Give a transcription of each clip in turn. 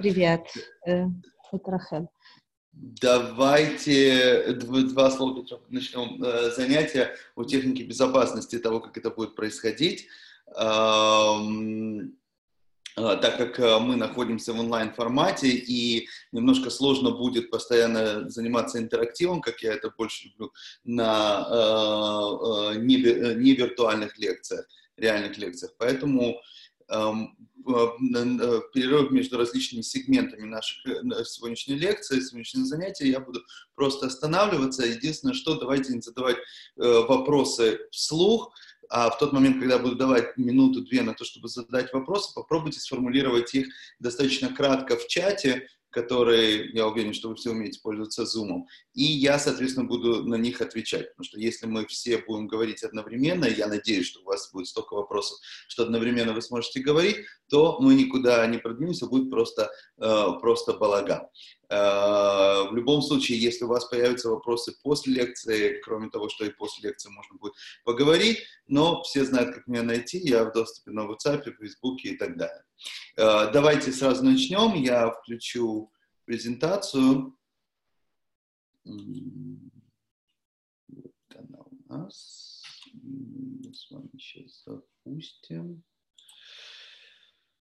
Привет, э, это Рахель. Давайте два слова начнем э, занятия о технике безопасности того, как это будет происходить. Эм, э, так как мы находимся в онлайн-формате и немножко сложно будет постоянно заниматься интерактивом, как я это больше люблю, на не виртуальных лекциях, реальных лекциях. Поэтому Эм, в перерывах между различными сегментами наших э, сегодняшней лекции, сегодняшнего занятия я буду просто останавливаться. Единственное, что давайте не задавать э, вопросы вслух, а в тот момент, когда буду давать минуту-две на то, чтобы задать вопросы, попробуйте сформулировать их достаточно кратко в чате, которые, я уверен, что вы все умеете пользоваться Zoom. И я, соответственно, буду на них отвечать. Потому что если мы все будем говорить одновременно, я надеюсь, что у вас будет столько вопросов, что одновременно вы сможете говорить, то мы никуда не продвинемся, будет просто, э, просто балаган. Э, в любом случае, если у вас появятся вопросы после лекции, кроме того, что и после лекции можно будет поговорить, но все знают, как меня найти, я в доступе на WhatsApp, Facebook и так далее. Э, давайте сразу начнем. Я включу презентацию. Вот она у нас. Мы с вами сейчас запустим.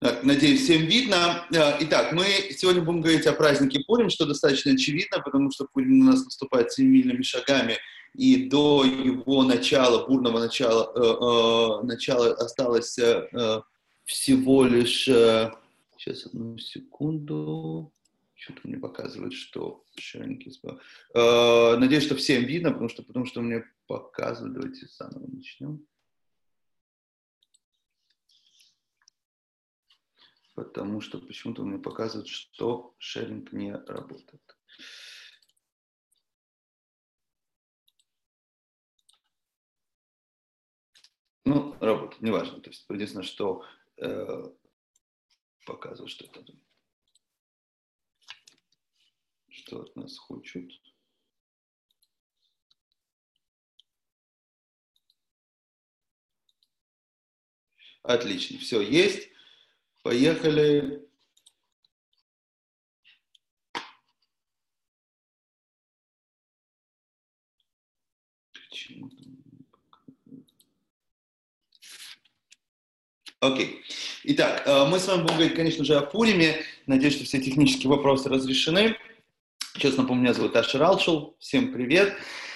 Так, надеюсь, всем видно. Э, итак, мы сегодня будем говорить о празднике Пурим, что достаточно очевидно, потому что Пурим у нас наступает семимильными шагами, и до его начала, бурного начала, э, э, начала осталось э, всего лишь... Э, сейчас, одну секунду. Что-то мне показывает, что. Э, надеюсь, что всем видно, потому что, потому что мне показывает. Давайте заново начнем. Потому что почему-то мне показывает, что шеринг не работает. Ну, работает, неважно. То есть, единственное, что э, показывает, что это что от нас хочет. Отлично, все есть. Поехали. Окей. Итак, э, мы с вами будем говорить, конечно же, о Пуриме. Надеюсь, что все технические вопросы разрешены. Честно напомню, меня зовут Ашер Алшул. Всем привет. Uh,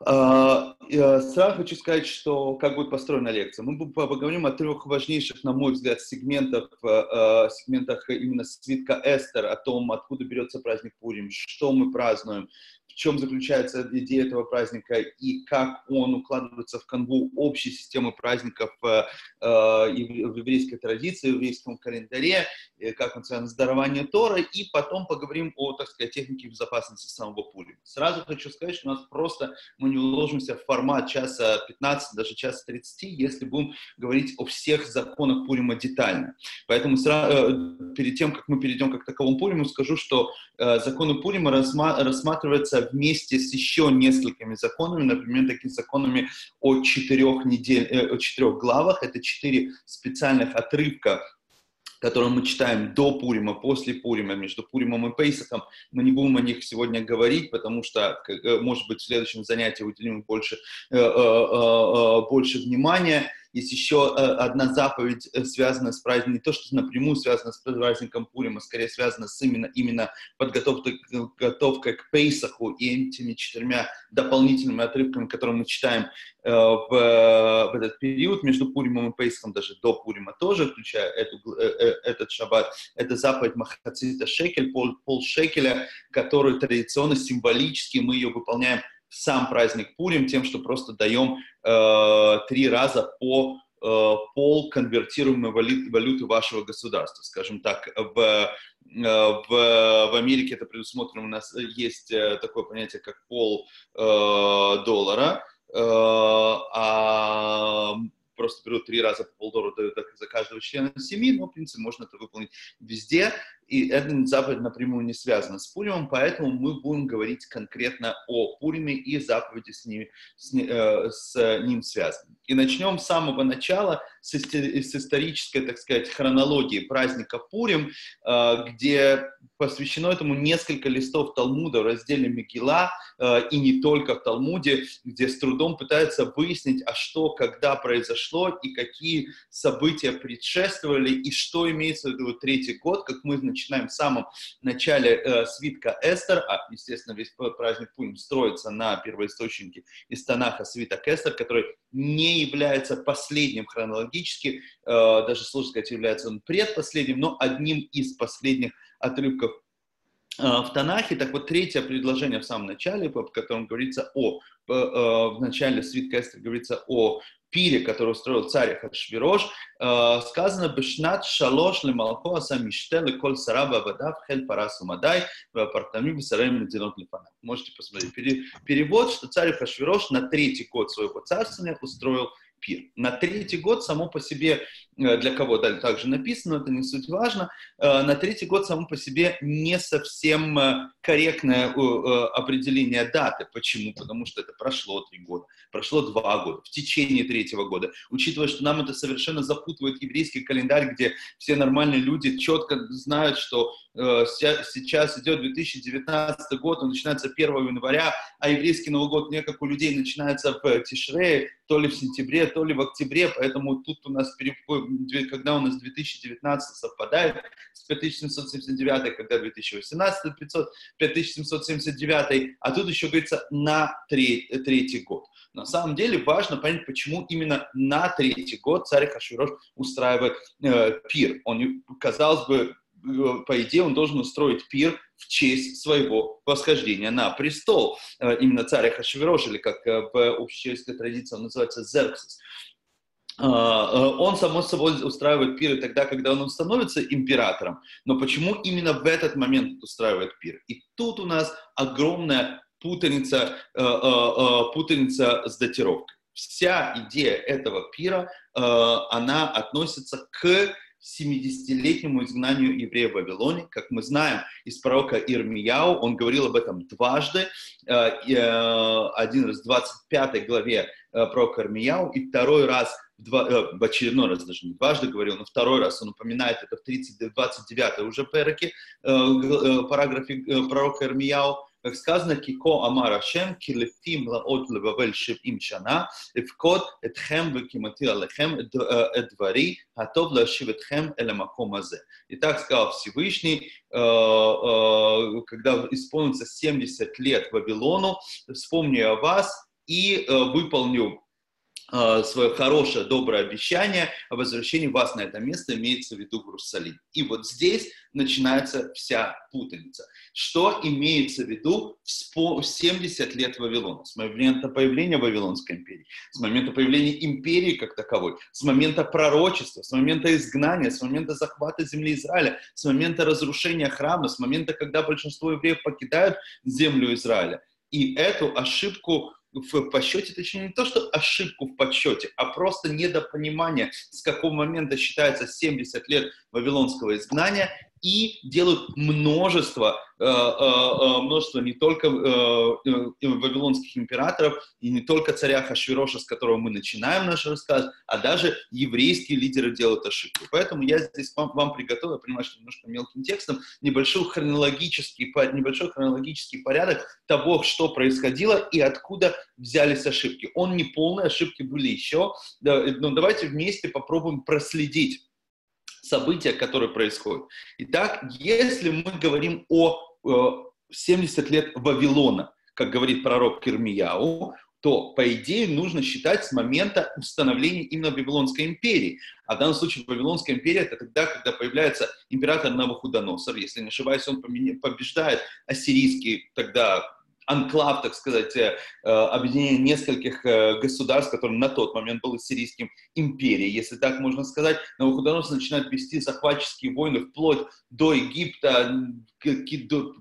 сразу хочу сказать, что как будет построена лекция. Мы поговорим о трех важнейших, на мой взгляд, сегментах, uh, сегментах именно свитка Эстер, о том, откуда берется праздник Пурим, что мы празднуем, в чем заключается идея этого праздника и как он укладывается в канву общей системы праздников э, э, в еврейской традиции, в еврейском календаре, э, как он связан с дарованием Тора, и потом поговорим о, так сказать, технике безопасности самого пули. Сразу хочу сказать, что у нас просто мы не уложимся в формат часа 15, даже часа 30, если будем говорить о всех законах Пурима детально. Поэтому сразу, перед тем, как мы перейдем к таковому Пуриму, скажу, что законы Пурима рассматриваются вместе с еще несколькими законами, например, такими законами о четырех, недель, э, о четырех главах. Это четыре специальных отрывка которые мы читаем до Пурима, после Пурима, между Пуримом и Пейсахом. Мы не будем о них сегодня говорить, потому что, э, может быть, в следующем занятии уделим больше, э, больше внимания. Есть еще э, одна заповедь, э, связанная с праздником, не то, что напрямую связана с праздником Пурима, скорее связана с именно, именно подготовкой, подготовкой к Пейсаху и этими четырьмя дополнительными отрывками, которые мы читаем э, в, в этот период между Пуримом и Пейсахом, даже до Пурима тоже, включая эту, этот шаббат. Это заповедь Махацита Шекель, пол, пол шекеля, которую традиционно, символически мы ее выполняем сам праздник Пурим тем, что просто даем э, три раза по э, пол конвертируемой валюты, валюты вашего государства. Скажем так, в, э, в, в Америке это предусмотрено, у нас есть э, такое понятие, как пол э, доллара, э, а просто берут три раза по полдоллара за каждого члена семьи, но, в принципе, можно это выполнить везде. И эта заповедь напрямую не связана с Пуримом, поэтому мы будем говорить конкретно о Пуриме и заповеди с ним, с, э, с ним связаны. И начнем с самого начала, с, с исторической, так сказать, хронологии праздника Пурим, э, где посвящено этому несколько листов Талмуда в разделе Мегила, э, и не только в Талмуде, где с трудом пытаются выяснить, а что, когда произошло, и какие события предшествовали, и что имеется в виду третий год, как мы начинаем в самом начале э, свитка Эстер, а, естественно, весь праздник Пурим строится на первоисточнике из Танаха свиток Эстер, который не является последним хронологически, э, даже сложно сказать, является он предпоследним, но одним из последних отрывков э, в Танахе. Так вот, третье предложение в самом начале, в котором говорится о, э, в начале свитка Эстер говорится о пире, который устроил царь Хашвирош, э, сказано «Бешнат шалош лемалко аса миште леколь сараба вода в хель парасу мадай в апартами бисарем леденот лифана». Можете посмотреть. Перевод, что царь Хашвирош на третий год своего царствования устроил пир. На третий год само по себе, для кого также написано, это не суть важно, э, на третий год само по себе не совсем э, корректное определение даты. Почему? Потому что это прошло три года, прошло два года, в течение третьего года. Учитывая, что нам это совершенно запутывает еврейский календарь, где все нормальные люди четко знают, что сейчас идет 2019 год, он начинается 1 января, а еврейский Новый год не как у людей начинается в Тишре, то ли в сентябре, то ли в октябре, поэтому тут у нас, когда у нас 2019 совпадает с 5779, когда 2018 500, 5779, а тут еще говорится на треть, третий год. На самом деле важно понять, почему именно на третий год царь Хашвирош устраивает э, пир. Он, казалось бы, Э, по идее, он должен устроить пир в честь своего восхождения на престол. Э, именно царь Хашвирош, или как э, в общечеловеческой традиции он называется Зерксис. Он, само собой, устраивает пиры тогда, когда он становится императором. Но почему именно в этот момент устраивает пир? И тут у нас огромная путаница, путаница с датировкой. Вся идея этого пира, она относится к 70-летнему изгнанию евреев в Вавилоне. Как мы знаем из пророка Ирмияу, он говорил об этом дважды. Э, э, один раз в 25 главе э, пророка Ирмияу, и второй раз, в очередной раз даже не дважды говорил, но второй раз он упоминает это в 30, 29 уже параграфе, параграфе пророка Ирмияу, как сказано, «Кико амар Ашем, килефим лаот левавель шевим шана, эвкод этхем векимати алехем эдвари, готов лашив этхем элемаком азе». И так сказал Всевышний, когда исполнится 70 лет Вавилону, вспомню о вас и выполню Э, свое хорошее, доброе обещание о возвращении вас на это место, имеется в виду в Иерусалим. И вот здесь начинается вся путаница. Что имеется в виду в 70 лет Вавилона? С момента появления Вавилонской империи, с момента появления империи как таковой, с момента пророчества, с момента изгнания, с момента захвата земли Израиля, с момента разрушения храма, с момента, когда большинство евреев покидают землю Израиля. И эту ошибку в подсчете, точнее не то, что ошибку в подсчете, а просто недопонимание, с какого момента считается 70 лет вавилонского изгнания, и делают множество, э, э, э, множество не только вавилонских императоров и не только царя Хашвироша, с которого мы начинаем наш рассказ, а даже еврейские лидеры делают ошибку. Поэтому я здесь вам, вам приготовил, я понимаю, что немножко мелким текстом, небольшой хронологический, небольшой хронологический порядок того, что происходило и откуда взялись ошибки. Он не полный, ошибки были еще, но давайте вместе попробуем проследить события, которые происходят. Итак, если мы говорим о 70 лет Вавилона, как говорит пророк Кирмияу, то, по идее, нужно считать с момента установления именно Вавилонской империи. А в данном случае Вавилонская империя – это тогда, когда появляется император Навуходоносор, если не ошибаюсь, он побеждает ассирийский тогда анклав, так сказать, э, э, объединение нескольких э, государств, которые на тот момент были сирийским империей, если так можно сказать. Навуходоносор начинает вести захватческие войны вплоть до Египта,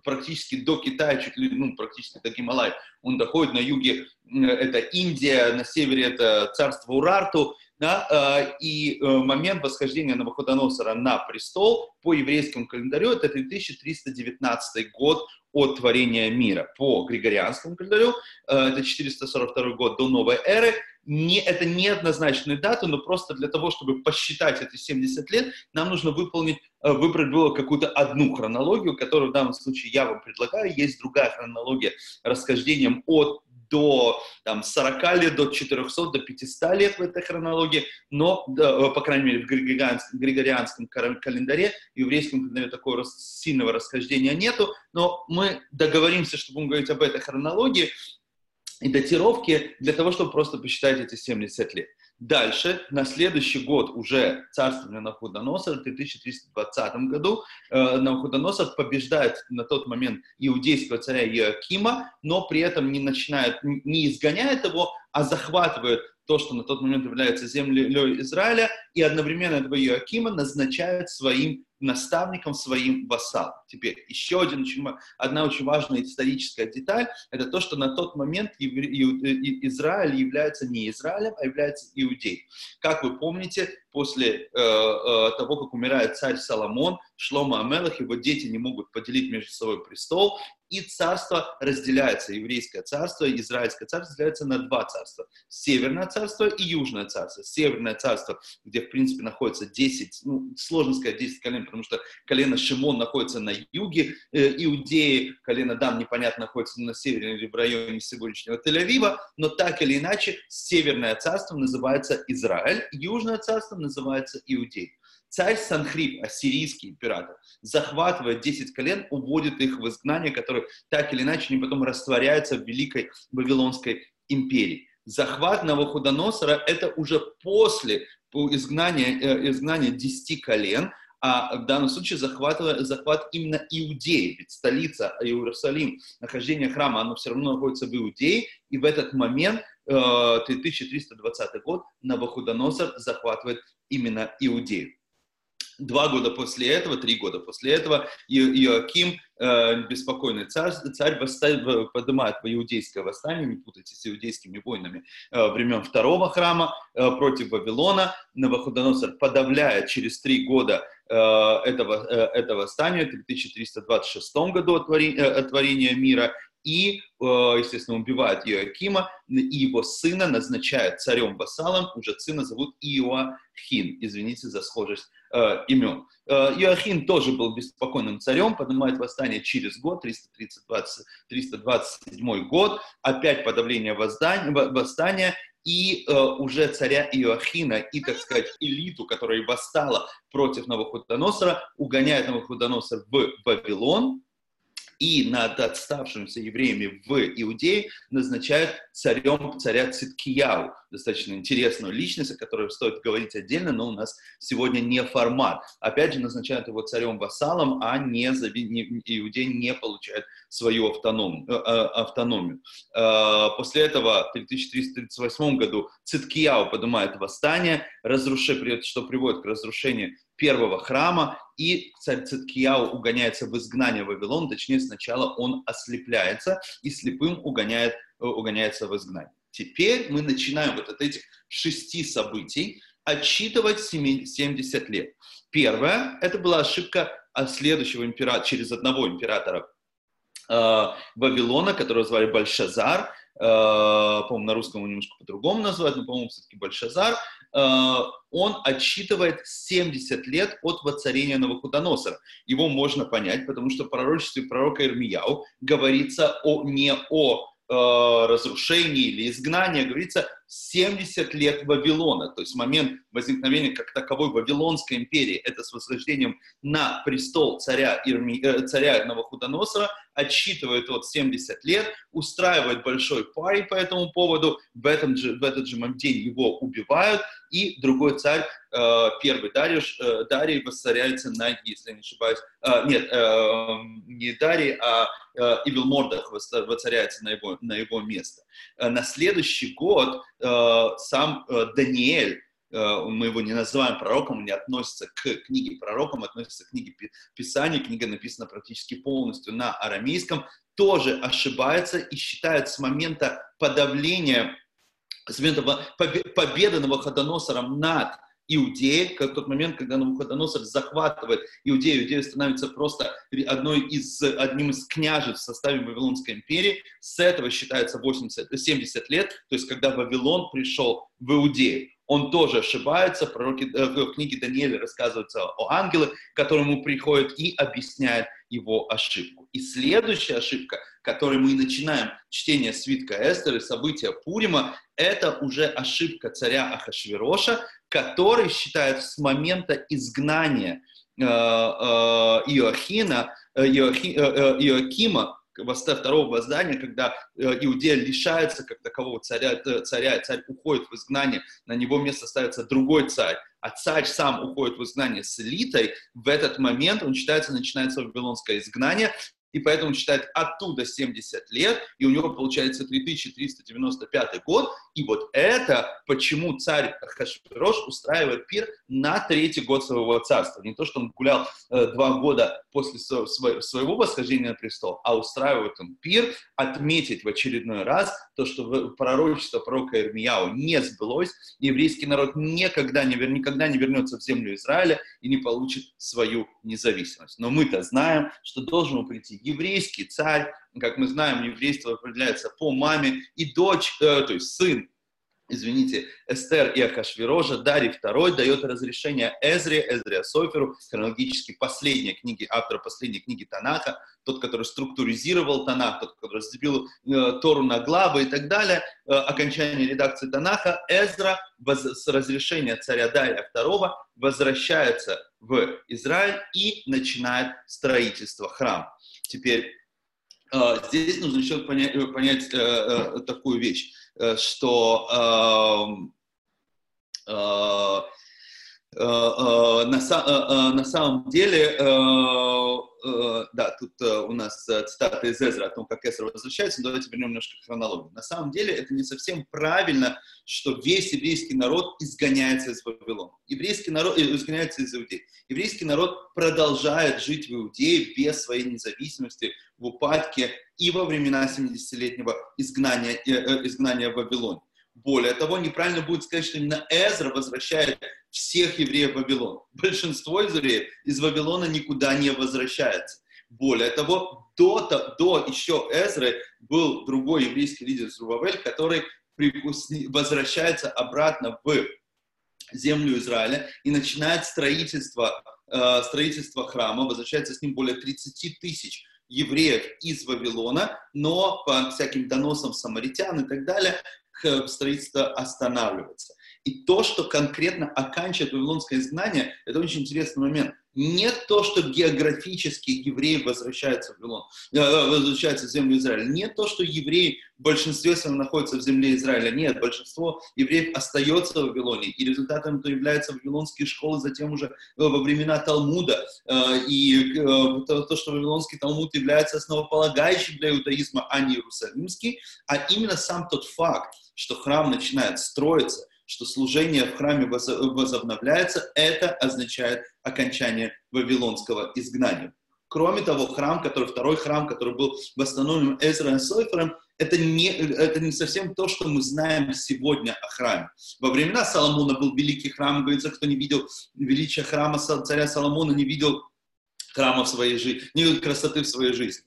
практически до Китая, чуть ли, ну, практически до Гималая. Он доходит на юге, это Индия, на севере это царство Урарту, Да, и момент восхождения Навуходоносора на престол по еврейскому календарю это 2319 год от творения мира. По григорианскому календарю это 442 год до новой эры, не, это не однозначная дата, но просто для того, чтобы посчитать эти 70 лет, нам нужно выполнить, э, выбрать было какую-то одну хронологию, которую в данном случае я вам предлагаю. Есть другая хронология расхождением от до там, 40 лет, до 400, до 500 лет в этой хронологии, но, да, по крайней мере, в григорианском, календаре, еврейском календаре такого сильного расхождения нету, но мы договоримся, что будем говорить об этой хронологии, и датировки для того, чтобы просто посчитать эти 70 лет. Дальше, на следующий год уже царствование Навуходоносора, в 1320 году, э, Навуходоносор побеждает на тот момент иудейского царя Иоакима, но при этом не начинает, не изгоняет его, а захватывает то, что на тот момент является землей Израиля, и одновременно этого Иоакима назначает своим наставником, своим вассалом. Теперь еще один очень, одна очень важная историческая деталь, это то, что на тот момент Израиль является не Израилем, а является Иудеей. Как вы помните, после э, э, того, как умирает царь Соломон, Шлома Амелах, его дети не могут поделить между собой престол, и царство разделяется, еврейское царство, израильское царство разделяется на два царства. Северное царство и южное царство. Северное царство, где, в принципе, находится 10, ну, сложно сказать 10 колен, потому что колено Шимон находится на юге э, Иудеи, колено Дам, непонятно, находится на севере или в районе сегодняшнего Тель-Авива, но так или иначе, Северное царство называется Израиль, Южное царство называется Иудей. Царь Санхрип, ассирийский император, захватывает 10 колен, уводит их в изгнание, которое так или иначе они потом растворяются в великой Вавилонской империи. Захват Навуходоносора – это уже после изгнания, э, изгнания 10 колен, а в данном случае захват, захват именно Иудеи, ведь столица Иерусалим, нахождение храма, оно все равно находится в Иудее, и в этот момент, 1320 э, год, Навуходоносор захватывает именно Иудею. Два года после этого, три года после этого, Иоаким, э, беспокойный царь, царь восстает, поднимает по иудейское восстание, не путайте с иудейскими войнами, э, времен второго храма э, против Вавилона. Навуходоносор подавляет через три года э, этого, э, это восстание, в 1326 году от творения мира, и, э, естественно, убивает Иоакима, и его сына назначает царем-вассалом, уже сына зовут Иоахин, извините за схожесть э, имен. Э, Иоахин тоже был беспокойным царем, поднимает восстание через год, 330, 327 год, опять подавление восстания, и э, уже царя Иоахина и, так сказать, элиту, которая восстала против Навуходоносора, угоняет Навуходоносор в Вавилон, и над отставшимися евреями в Иудее назначают царем царя Циткияу, достаточно интересную личность, о которой стоит говорить отдельно, но у нас сегодня не формат. Опять же, назначают его царем-вассалом, а не, не Иудей не получает свою автоном, э, э, автономию. Э, после этого в 1338 году Циткияу поднимает восстание, разрушив, что приводит к разрушению первого храма, и царь Циткияу угоняется в изгнание в Вавилон, точнее сначала он ослепляется и слепым угоняет, э, угоняется в изгнание. Теперь мы начинаем вот от этих шести событий отсчитывать 70 лет. Первое, это была ошибка следующего императора, через одного императора э, Вавилона, которого звали Большазар, по-моему, на русском его немножко по-другому называют, но, по-моему, все-таки Большазар, Э, он отсчитывает 70 лет от воцарения Навуходоносора. Его можно понять, потому что в пророчестве пророка Ирмияу говорится о, не о э, разрушении или изгнании, а говорится 70 лет Вавилона, то есть момент возникновения как таковой Вавилонской империи, это с восхождением на престол царя, Ирми, э, царя Навуходоносора, отсчитывает вот 70 лет, устраивает большой пари по этому поводу, в, этом же, в этот же день его убивают, и другой царь, э, первый Дарий, э, Дарий воцаряется на, если я не ошибаюсь, нет, не Дарий, а Ивилмордах воцаряется на его, на его место. На следующий год сам э, Даниэль, мы его не называем пророком, он не относится к книге пророкам, относится к книге Писания, книга написана практически полностью на арамейском, тоже ошибается и считает с момента подавления с момента победы Навуходоносором над Иудеи, как тот момент, когда Навуходоносор захватывает Иудею, Иудея становится просто одной из, одним из княжеств в составе Вавилонской империи. С этого считается 80, 70 лет, то есть когда Вавилон пришел в Иудею. Он тоже ошибается, пророки, э, в книге Даниэля рассказывается о ангеле, которому приходит и объясняет его ошибку. И следующая ошибка, которой мы начинаем чтение свитка Эстер и события Пурима, это уже ошибка царя Ахашвероша, который считает с момента изгнания э, э, Иоахина, э, Иоахи, Иоакима, второго воздания, когда Иудея лишается как такового царя, царя, царь уходит в изгнание, на него место ставится другой царь, а царь сам уходит в изгнание с элитой, в этот момент он считается, начинается вавилонское изгнание, и поэтому считает оттуда 70 лет, и у него получается 3395 год, и вот это, почему царь Хашвирош устраивает пир на третий год своего царства. Не то, что он гулял э, два года после своего, своего восхождения на престол, а устраивает он пир, отметить в очередной раз то, что пророчество пророка Ирмияу не сбылось, еврейский народ никогда не, никогда не вернется в землю Израиля и не получит свою независимость. Но мы-то знаем, что должен прийти еврейский царь, как мы знаем, еврейство определяется по маме, и дочь, э, то есть сын, извините, Эстер и Ахашвирожа, Дарий II дает разрешение Эзре, Эзре Соферу, хронологически последней книги, автора последней книги Танаха, тот, который структуризировал Танах, тот, который разделил э, Тору на главы и так далее, э, окончание редакции Танаха, Эзра воз, с разрешения царя Дария II возвращается в Израиль и начинает строительство храма. Теперь э, здесь нужно еще понять, э, понять э, э, такую вещь, что эм, на, на самом деле да, тут э, у нас э, цитата из Эзра о том, как Эзра возвращается, но давайте вернем немножко хронологию. На самом деле это не совсем правильно, что весь еврейский народ изгоняется из Вавилона. Еврейский народ изгоняется из Иудеи. Еврейский народ продолжает жить в Иудее без своей независимости, в упадке и во времена 70-летнего изгнания, изгнания в Вавилоне. Более того, неправильно будет сказать, что именно Эзра возвращает всех евреев в Вавилон. Большинство евреев из Вавилона никуда не возвращается. Более того, до, до еще Эзры был другой еврейский лидер Зрубавель, который возвращается обратно в землю Израиля и начинает строительство, э, строительство храма, возвращается с ним более 30 тысяч евреев из Вавилона, но по всяким доносам самаритян и так далее строительство останавливается. И то, что конкретно оканчивает вавилонское изгнание, это очень интересный момент. Не то, что географически евреи возвращаются в Вавилон, э, э, возвращаются в землю Израиля. Не то, что евреи в большинстве своем находятся в земле Израиля. Нет, большинство евреев остается в Вавилоне. И результатом этого являются вавилонские школы затем уже э, во времена Талмуда. И то, что вавилонский Талмуд является основополагающим для иудаизма, а не иерусалимский. А именно сам тот факт, что храм начинает строиться, что служение в храме возобновляется, это означает окончание вавилонского изгнания. Кроме того, храм, который, второй храм, который был восстановлен Эзра и Сойфером, это не, это не совсем то, что мы знаем сегодня о храме. Во времена Соломона был великий храм, говорится, кто не видел величия храма царя Соломона, не видел храма в своей жизни, не видел красоты в своей жизни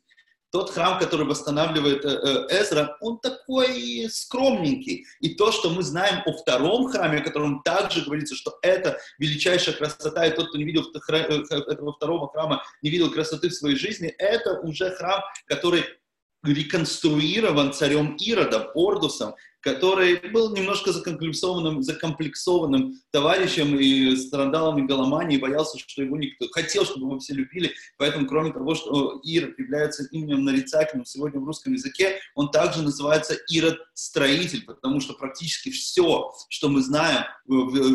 тот храм, который восстанавливает э, э, Эзра, он такой скромненький. И то, что мы знаем о втором храме, о котором также говорится, что это величайшая красота, и тот, кто не видел э, этого второго храма, не видел красоты в своей жизни, это уже храм, который реконструирован царем Иродом, Ордусом, который был немножко закомплексованным, закомплексованным товарищем и страдал мегаломанией, боялся, что его никто... Хотел, чтобы его все любили, поэтому, кроме того, что Ирод является именем нарицательным сегодня в русском языке, он также называется Ирод-строитель, потому что практически все, что мы знаем,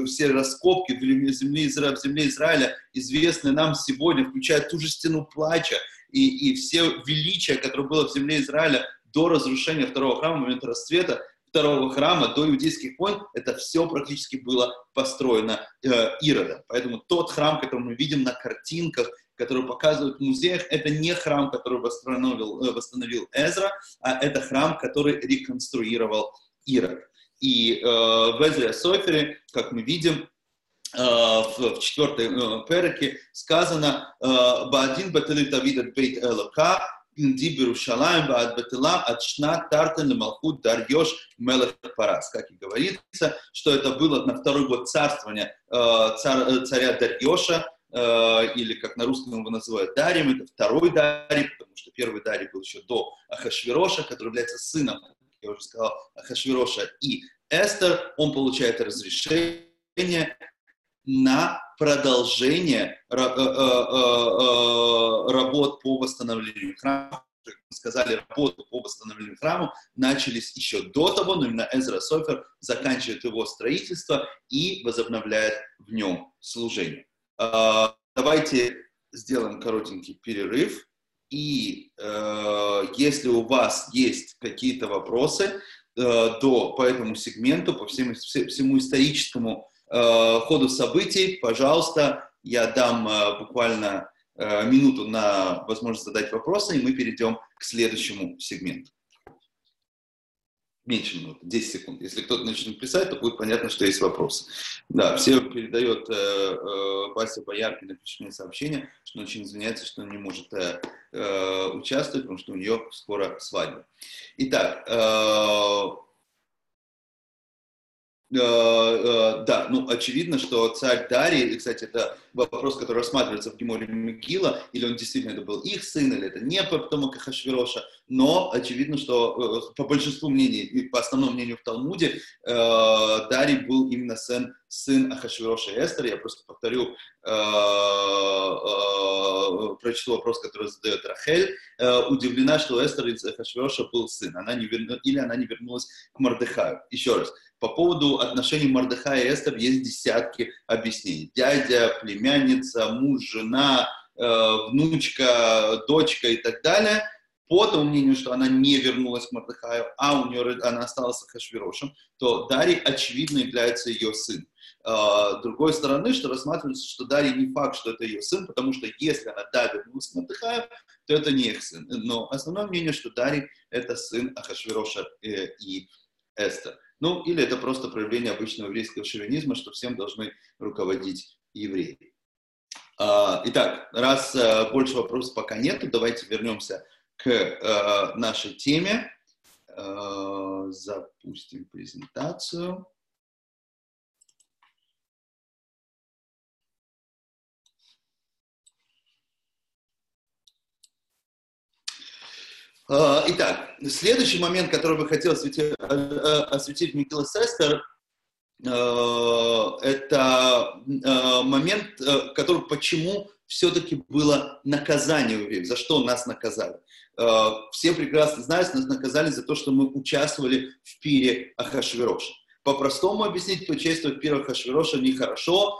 все раскопки в земле, Изра... в земле Израиля, известны нам сегодня, включая ту же стену плача, и, и все величие, которое было в земле Израиля до разрушения второго храма, в момент расцвета, второго храма до иудейских войн, это все практически было построено э, Иродом. Поэтому тот храм, который мы видим на картинках, который показывают в музеях, это не храм, который восстановил, э, восстановил Эзра, а это храм, который реконструировал Ирод. И э, в Эзре Софере, как мы видим, э, в, четвертой э, переке сказано «Баадин бателит Давид бейт Элока, инди Берушалаем баад бетела от шна тартен лемалхут дарьеш мелех парас». Как и говорится, что это было на второй год царствования царя, царя Дарьеша, или как на русском его называют Дарием, это второй Дарий, потому что первый Дарий был еще до Ахашвироша, который является сыном я уже сказал, Хашвироша и Эстер, он получает разрешение на продолжение э, э, э, работ по восстановлению храма. Как мы сказали, работы по восстановлению храма начались еще до того, но именно Эзра Софер заканчивает его строительство и возобновляет в нем служение. Давайте сделаем коротенький перерыв. И э, если у вас есть какие-то вопросы э, до, по этому сегменту, по всему, всему историческому ходу событий, пожалуйста, я дам э, буквально э, минуту на возможность задать вопросы, и мы перейдем к следующему сегменту меньше минуты, 10 секунд. Если кто-то начнет писать, то будет понятно, что есть вопросы. Да, все передает э, э, Вася Боярки, напишет мне сообщение, что он очень извиняется, что он не может э, э, участвовать, потому что у нее скоро свадьба. Итак, э, Э, э, да, ну, очевидно, что царь Дарий, и, кстати, это вопрос, который рассматривается в Геморе Мегила, или он действительно это был их сын, или это не потомок Ахашвироша, но очевидно, что э, по большинству мнений, и по основному мнению в Талмуде, Дарий был именно сын, сын Ахашвироша Эстер. Я просто повторю, прочту вопрос, который задает Рахель. Удивлена, что Эстер из Ахашвироша был сын, она не верну, или она не вернулась к Мардыхаю. Еще раз, по поводу отношений Мордыха и Эстер есть десятки объяснений. Дядя, племянница, муж, жена, э, внучка, дочка и так далее. По тому мнению, что она не вернулась к Мордыхаю, а у нее она осталась с Хашвирошем, то Дарий, очевидно, является ее сын. Э, другой стороны, что рассматривается, что Дарий не факт, что это ее сын, потому что если она да, вернулась к Мордыхаю, то это не их сын. Но основное мнение, что Дарий это сын Ахашвироша э, и Эстер. Ну, или это просто проявление обычного еврейского шовинизма, что всем должны руководить евреи. А, итак, раз э, больше вопросов пока нету, давайте вернемся к э, нашей теме. Э, запустим презентацию. Итак, следующий момент, который бы хотел осветить, э, э, осветить Микела Сестер, э, это момент, который почему все-таки было наказание евреев, за что нас наказали. Все прекрасно знают, нас наказали за то, что мы участвовали в пире Ахашвироша. По-простому объяснить, участвовать в пирах Хашвироша нехорошо,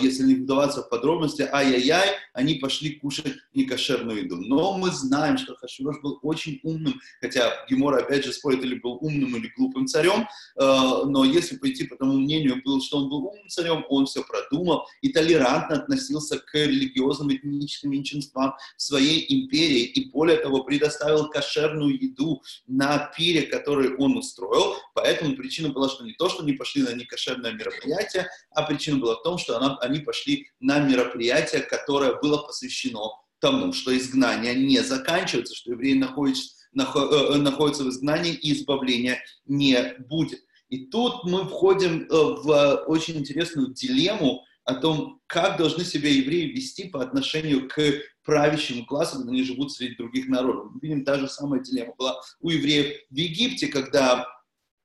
если не вдаваться в подробности, ай-яй-яй, они пошли кушать некошерную еду. Но мы знаем, что Хашвирош был очень умным, хотя Гемор опять же спорит, или был умным или глупым царем, э, но если пойти по тому мнению, был, что он был умным царем, он все продумал и толерантно относился к религиозным этническим меньшинствам своей империи, и более того, предоставил кошерную еду на пире, который он устроил, поэтому причина была, что не то, что они пошли на некошерное мероприятие, а причина была в том, что она, они пошли на мероприятие, которое было посвящено тому, что изгнание не заканчивается, что евреи находятся, э, э, находятся в изгнании и избавления не будет. И тут мы входим э, в очень интересную дилемму о том, как должны себя евреи вести по отношению к правящему классу, когда они живут среди других народов. Мы видим, та же самая дилемма была у евреев в Египте, когда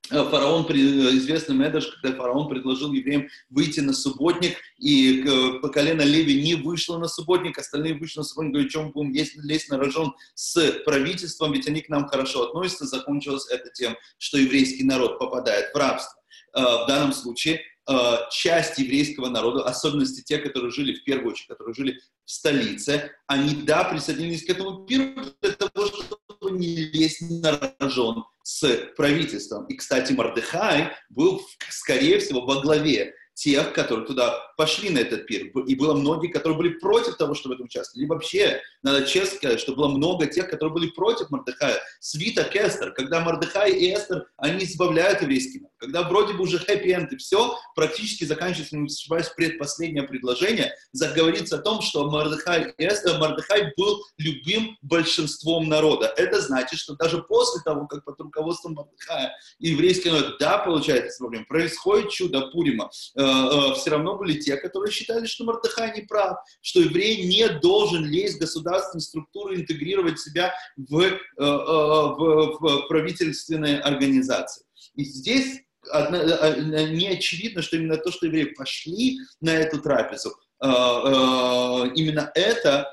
фараон, известный Медаш, когда фараон предложил евреям выйти на субботник, и по колено Леви не вышло на субботник, остальные вышли на субботник, говорят, чем будем есть, лезть на рожон с правительством, ведь они к нам хорошо относятся, закончилось это тем, что еврейский народ попадает в рабство. Э, в данном случае э, часть еврейского народа, особенности те, которые жили в первую очередь, которые жили в столице, они, да, присоединились к этому пиру для того, чтобы не лезть на рожон с правительством. И, кстати, Мардыхай был, скорее всего, во главе тех, которые туда пошли на этот пир. И было многие, которые были против того, чтобы в этом участвовали. И вообще, надо честно сказать, что было много тех, которые были против Мардыхая. Свита Кестер, когда Мардыхай и Эстер, они избавляют еврейский народ. когда вроде бы уже хэппи-энд и все, практически заканчивается, не ошибаюсь, предпоследнее предложение, заговорится о том, что Мордыхай, Мордыхай был любим большинством народа. Это значит, что даже после того, как под руководством Мордыхая еврейский народ, да, получает эти проблемы, происходит чудо Пурима, все равно были те, которые считали, что Мордыхай не прав, что еврей не должен лезть в государственные структуры, интегрировать себя в, э, э, в, в правительственные организации. И здесь э, э, не очевидно, что именно то, что евреи пошли на эту трапезу, э, именно это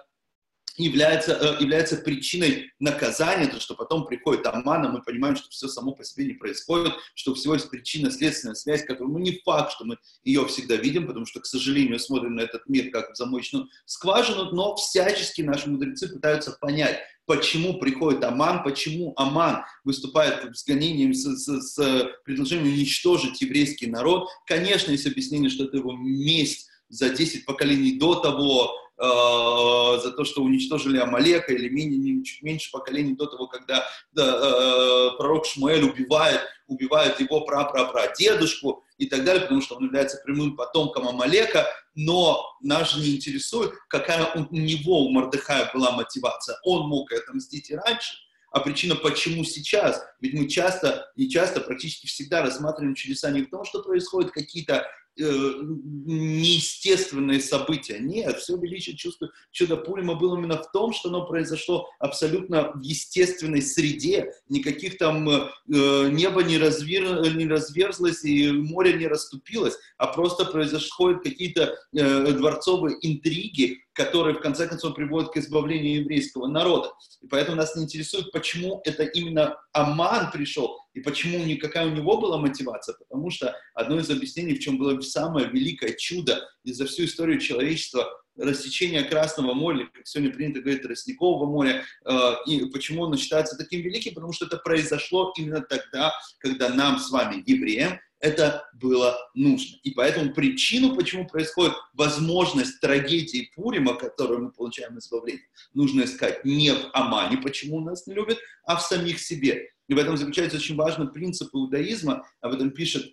является, э, является причиной наказания, то, что потом приходит Аман, а мы понимаем, что все само по себе не происходит, что всего есть причинно-следственная связь, которую, ну, не факт, что мы ее всегда видим, потому что, к сожалению, смотрим на этот мир как в замочную скважину, но всячески наши мудрецы пытаются понять, почему приходит Аман, почему Аман выступает с гонением, с, с, с предложением уничтожить еврейский народ. Конечно, есть объяснение, что это его месть за 10 поколений до того, за то, что уничтожили Амалека, или менее, чуть меньше поколений до того, когда да, э, пророк Шмуэль убивает, убивает его прапрапрадедушку и так далее, потому что он является прямым потомком Амалека, но нас же не интересует, какая у него, у Мордыхая была мотивация. Он мог это мстить и раньше, а причина, почему сейчас? Ведь мы часто, не часто, практически всегда рассматриваем чудеса не в том, что происходят какие-то Э, неестественные события. Нет, все величие чувства чуда Пурима было именно в том, что оно произошло абсолютно в естественной среде. Никаких там э, небо не, развер, не разверзлось и море не расступилось, а просто происходят какие-то э, дворцовые интриги, которые в конце концов приводят к избавлению еврейского народа. И поэтому нас не интересует, почему это именно Аман пришел и почему никакая у него была мотивация. Потому что одно из объяснений, в чем было самое великое чудо и за всю историю человечества, рассечение Красного моря, как сегодня принято говорить, Тростникового моря, э, и почему оно считается таким великим, потому что это произошло именно тогда, когда нам с вами, евреям, это было нужно. И поэтому причину, почему происходит возможность трагедии Пурима, которую мы получаем избавление, нужно искать не в Амане, почему нас не любят, а в самих себе. И в этом заключается очень важный принцип иудаизма, об этом пишет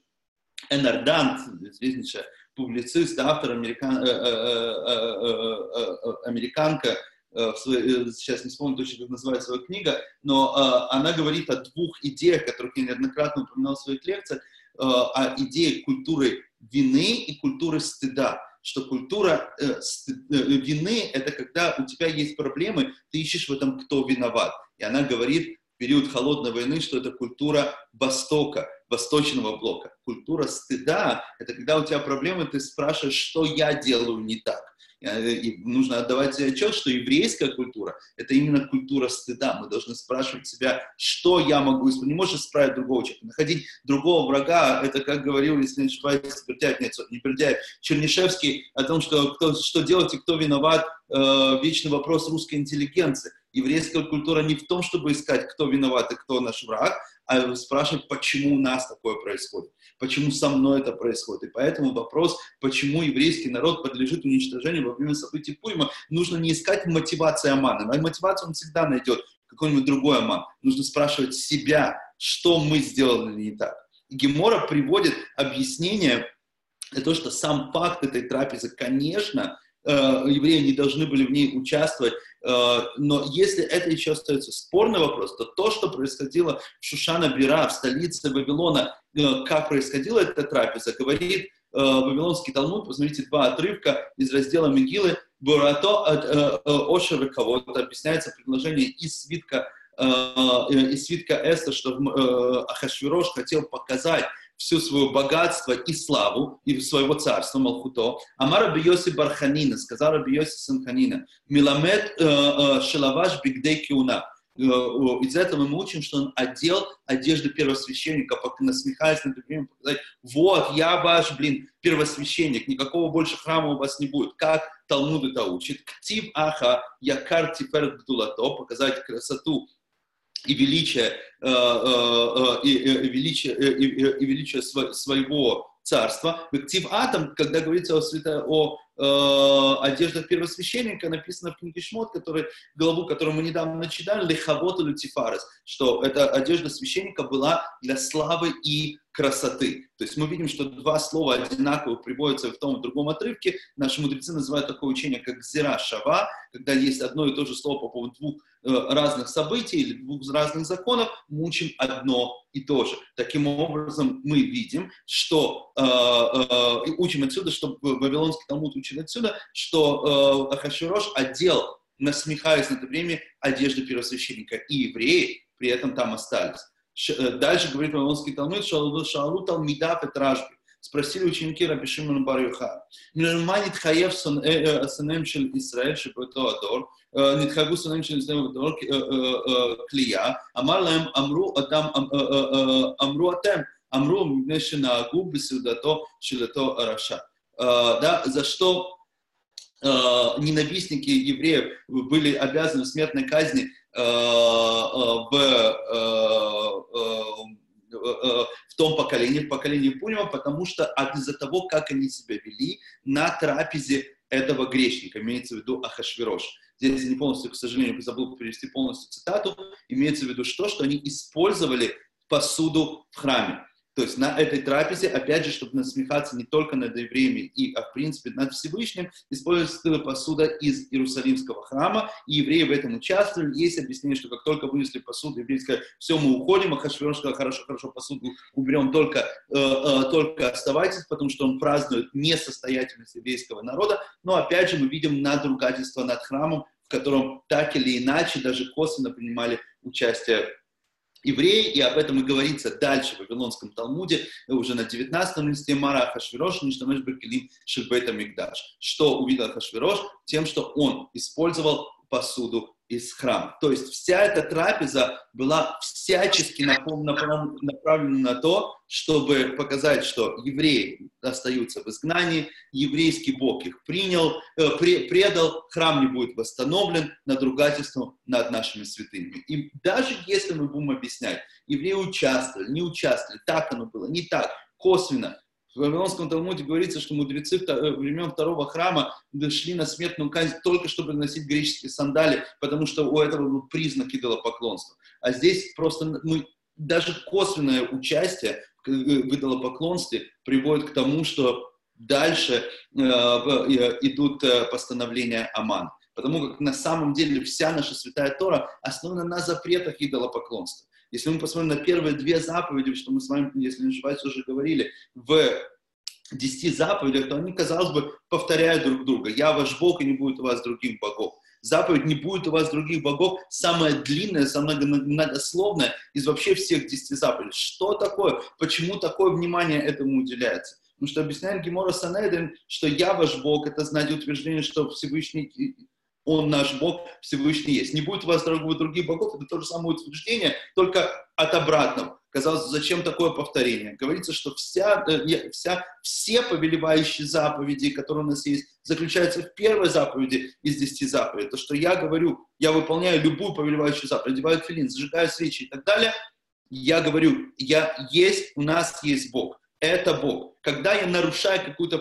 Энардант, известнейшая публицист, автор, американ, э, э, э, американка, сейчас не вспомню точно, как называется своя книга, но она говорит о двух идеях, которых я неоднократно упоминал в своих лекциях, о идее культуры вины и культуры стыда что культура э, стыд, э, вины – это когда у тебя есть проблемы, ты ищешь в этом, кто виноват. И она говорит период холодной войны, что это культура Востока, Восточного блока. Культура стыда – это когда у тебя проблемы, ты спрашиваешь, что я делаю не так. Э, и нужно отдавать себе отчет, что еврейская культура – это именно культура стыда. Мы должны спрашивать себя, что я могу исправить. Не можешь исправить другого человека. Находить другого врага – это, как говорил, если не ошибаюсь, Бердяев, нет, не Бердяев, Чернишевский о том, что, кто, что делать и кто виноват, э, вечный вопрос русской интеллигенции. Еврейская культура не в том, чтобы искать, кто виноват и кто наш враг, а спрашивать, почему у нас такое происходит, почему со мной это происходит. И поэтому вопрос, почему еврейский народ подлежит уничтожению во время событий Пурима, нужно не искать мотивации Амана. А мотивацию он всегда найдет, какой-нибудь другой Аман. Нужно спрашивать себя, что мы сделали не так. И Гемора приводит объяснение для того, что сам факт этой трапезы, конечно, евреи не должны были в ней участвовать, Э, но если это еще остается спорный вопрос, то то, что происходило в Шушана-Бира, в столице Вавилона, э, как происходила эта трапеза, говорит э, Вавилонский Талмуд, посмотрите два отрывка из раздела Мегилы, Бурато от Ошера кого-то объясняется предложение из свитка из свитка Эста, что Ахашвирош хотел показать всю свое богатство и славу и своего царства Малхуто. Амар Раби Барханина, сказал Раби Санханина, Миламет э, э, Шалаваш Бигдей Киуна. Э, из этого мы учим, что он одел одежды первосвященника, насмехаясь над другими, показать, вот, я ваш, блин, первосвященник, никакого больше храма у вас не будет. Как Талмуд это учит? Ктив аха якар тифер гдулато, показать красоту и величие, э, э, э, и, и величие, и, и величие своего царства. В актив атом, когда говорится о, свято, о, э, одежда первосвященника написано в книге Шмот, который, главу, которую мы недавно читали, Лехавот Лютифарес, что эта одежда священника была для славы и красоты. То есть мы видим, что два слова одинаково приводятся в том и другом отрывке. Наши мудрецы называют такое учение, как зира шава, когда есть одно и то же слово по поводу двух разных событий или двух разных законов, мы учим одно и то же. Таким образом, мы видим, что э, э, учим отсюда, что Вавилонский Талмуд учит отсюда, что э, Ахашвирош одел, насмехаясь над время одежды первосвященника, и евреи при этом там остались. Э, дальше говорит Вавилонский Талмуд, Шаалу Талмидав и Тражби. Спросили ученики Раби Шимона бар Юха. Нормальный тхаев сынем э, э, шел Израиль, шепото адор, נתחייבו שונאים של ישראל בדור כליאה, אמר להם, אמרו אתם, אמרו אתם, אמרו מפני שנהגו בסעודתו של אותו הרשע. Да, за что ненавистники евреев были обязаны в смертной казни в, в том поколении, в поколении Пунима, потому что из-за того, как они себя вели на трапезе этого грешника, имеется в виду Ахашвирош. Здесь я не полностью, к сожалению, забыл перевести полностью цитату, имеется в виду что, что они использовали посуду в храме. То есть на этой трапезе, опять же, чтобы насмехаться не только над евреями, и, а в принципе над Всевышним, используется посуда из Иерусалимского храма, и евреи в этом участвовали. Есть объяснение, что как только вынесли посуду, евреи сказали, все, мы уходим, а Хашвирош сказал, хорошо, хорошо, посуду уберем, только, э, э, только оставайтесь, потому что он празднует несостоятельность еврейского народа. Но опять же мы видим надругательство над храмом, в котором так или иначе, даже косвенно принимали участие евреи, и об этом и говорится дальше в Вавилонском Талмуде, уже на 19 листе Мара Хашвирош, Ништамеш Бекелим Шельбета Мигдаш. Что увидел Хашвирош? Тем, что он использовал посуду из храма. То есть вся эта трапеза была всячески направлена на то, чтобы показать, что евреи остаются в изгнании, еврейский Бог их принял, э, предал, храм не будет восстановлен, надругательство над нашими святыми. И даже если мы будем объяснять, евреи участвовали, не участвовали, так оно было, не так, косвенно, в Вавилонском Талмуде говорится, что мудрецы э, времен второго храма дошли на смертную казнь только чтобы носить греческие сандали, потому что у этого был признак идолопоклонства. А здесь просто мы, даже косвенное участие в э, идолопоклонстве приводит к тому, что дальше э, э, идут постановления Аман. Потому как на самом деле вся наша святая Тора основана на запретах идолопоклонства. Если мы посмотрим на первые две заповеди, что мы с вами, если не ошибаюсь, уже говорили, в десяти заповедях, то они, казалось бы, повторяют друг друга. «Я ваш Бог, и не будет у вас других богов». Заповедь «Не будет у вас других богов» самая длинная, самая многословная из вообще всех десяти заповедей. Что такое? Почему такое внимание этому уделяется? Потому что объясняет Гемора Санедрин, что «Я ваш Бог» — это знать утверждение, что Всевышний он наш Бог Всевышний есть. Не будет у вас других богов, это то же самое утверждение, только от обратного. Казалось, зачем такое повторение? Говорится, что вся, э, вся, все повелевающие заповеди, которые у нас есть, заключаются в первой заповеди из десяти заповедей. То, что я говорю, я выполняю любую повелевающую заповедь, одеваю филин, зажигаю свечи и так далее, я говорю, я есть, у нас есть Бог это Бог. Когда я нарушаю какую-то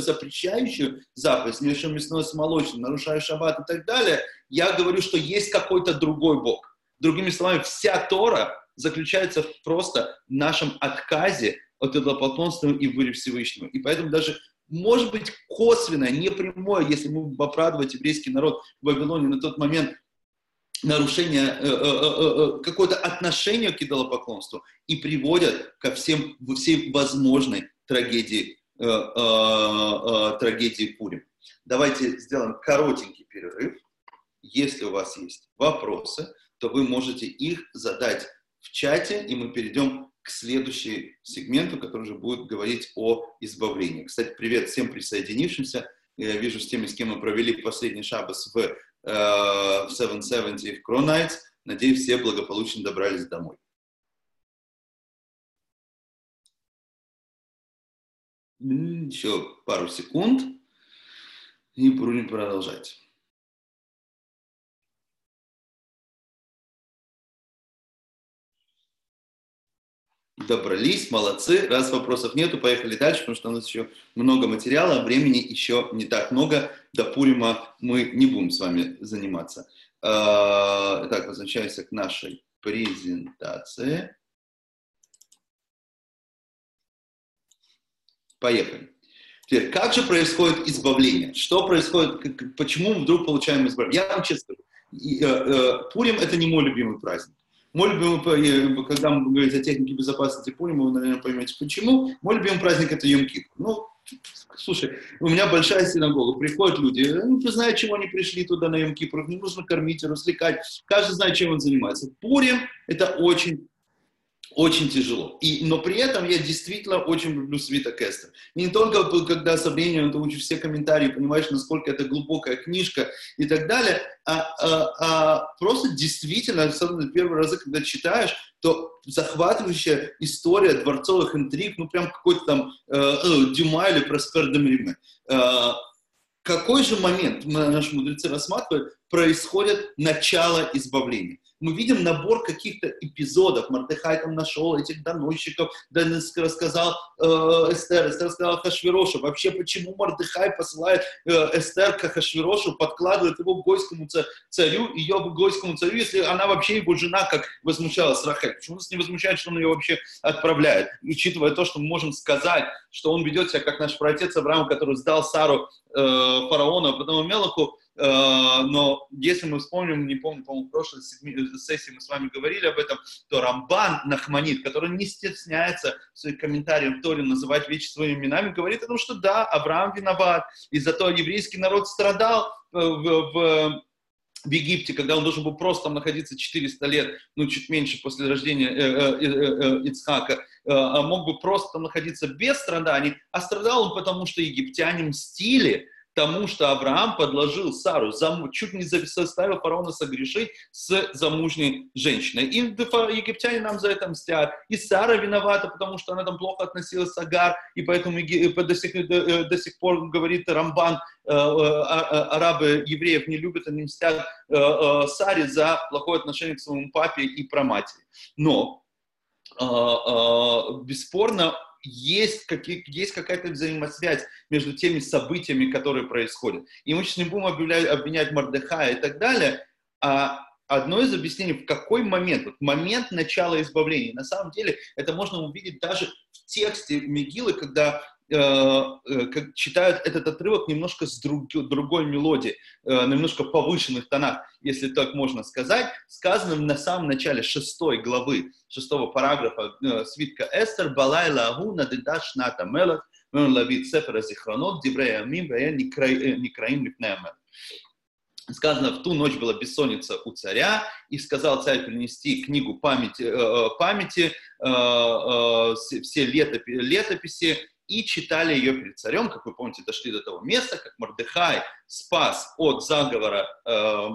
запрещающую заповедь, смешиваю мясное с молочным, нарушаю шаббат и так далее, я говорю, что есть какой-то другой Бог. Другими словами, вся Тора заключается просто в нашем отказе от идолопоклонства и выре Всевышнего. И поэтому даже может быть косвенное, не прямое, если мы оправдывать еврейский народ в Вавилоне на тот момент нарушение, э, э, э, какое-то отношение к идолопоклонству и приводят ко всем, всей возможной трагедии, трагедии Пурим. Давайте сделаем коротенький перерыв. Если у вас есть вопросы, то вы можете их задать в чате, и мы перейдем к следующему сегменту, который уже будет говорить о избавлении. Кстати, привет всем присоединившимся. Я вижу с теми, с кем мы провели последний шабас в в 770 в Кронайтс. Надеюсь, все благополучно добрались домой. Еще пару секунд и будем продолжать. Добрались, молодцы. Раз вопросов нету, поехали дальше, потому что у нас еще много материала, а времени еще не так много. До Пурима мы не будем с вами заниматься. А, так, возвращаемся к нашей презентации. Поехали. Теперь, как же происходит избавление? Что происходит, почему мы вдруг получаем избавление? Я вам честно скажу, э, э, Пурим это не мой любимый праздник. Мой любимый, когда мы говорим о технике безопасности Пурима, вы, наверное, поймете почему. Мой любимый праздник это йом -Кипр. Ну, слушай, у меня большая синагога, приходят люди, ну, ты знаешь, чего они пришли туда на йом не нужно кормить, развлекать, каждый знает, чем он занимается. Пурим это очень очень тяжело. И, но при этом я действительно очень люблю Свита Кестер. Не только когда со временем ты учишь все комментарии, понимаешь, насколько это глубокая книжка и так далее, а, а, а просто действительно, особенно первые разы, когда читаешь, то захватывающая история дворцовых интриг, ну прям какой-то там э, э, Дюма или Проспер де Э, какой же момент, наши мудрецы рассматривают, происходит начало избавления? Мы видим набор каких-то эпизодов. Мардыхай там нашел этих доносчиков, рассказал э, Эстер, Эстер рассказал Хашвирошу. Вообще, почему Мардыхай посылает э, Эстер к Хашвирошу, подкладывает его к гойскому царю, ее к гойскому царю, если она вообще его жена, как возмущалась Рахель. Почему нас не возмущает, что он ее вообще отправляет? Учитывая то, что мы можем сказать, что он ведет себя как наш праотец Авраам, который сдал Сару э, фараону, а потом Мелаху, Э, но если мы вспомним, не помню, по-моему, в прошлой сессии мы с вами говорили об этом, то Рамбан Нахманит, который не стесняется в своих комментариях в Торе называть вещи своими именами, говорит о том, что да, Авраам виноват, и зато еврейский народ страдал в, в в Египте, когда он должен был просто там находиться 400 лет, ну, чуть меньше после рождения э, э, э, э, Ицхака, э, а мог бы просто там находиться без страданий, а страдал он потому, что египтяне мстили тому, что Авраам подложил Сару, зам, чуть не заставил фараона согрешить с замужней женщиной. И египтяне нам за это мстят. И Сара виновата, потому что она там плохо относилась к Агар, и поэтому до сих, до, до сих пор, говорит Рамбан, э, э, а, арабы евреев не любят, они мстят э, Саре за плохое отношение к своему папе и праматери. Но бесспорно есть, какие, есть какая-то взаимосвязь между теми событиями, которые происходят. И мы сейчас не будем объявлять, обвинять Мордыхая и так далее, а одно из объяснений, в какой момент, вот момент начала избавления, на самом деле это можно увидеть даже в тексте Мегилы, когда как читают этот отрывок немножко с друг, другой мелодией, э, немножко повышенных тонах, если так можно сказать, сказано на самом начале шестой главы, шестого параграфа свитка Эстер, «Балайла агу надидаш ната мелах, он лавит сефера зихронот, диврея амим, некраим липнея Сказано, в ту ночь была бессонница у царя, и сказал царь принести книгу памяти, памяти все летописи, и читали ее перед царем, как вы помните, дошли до того места, как Мордыхай спас от заговора э,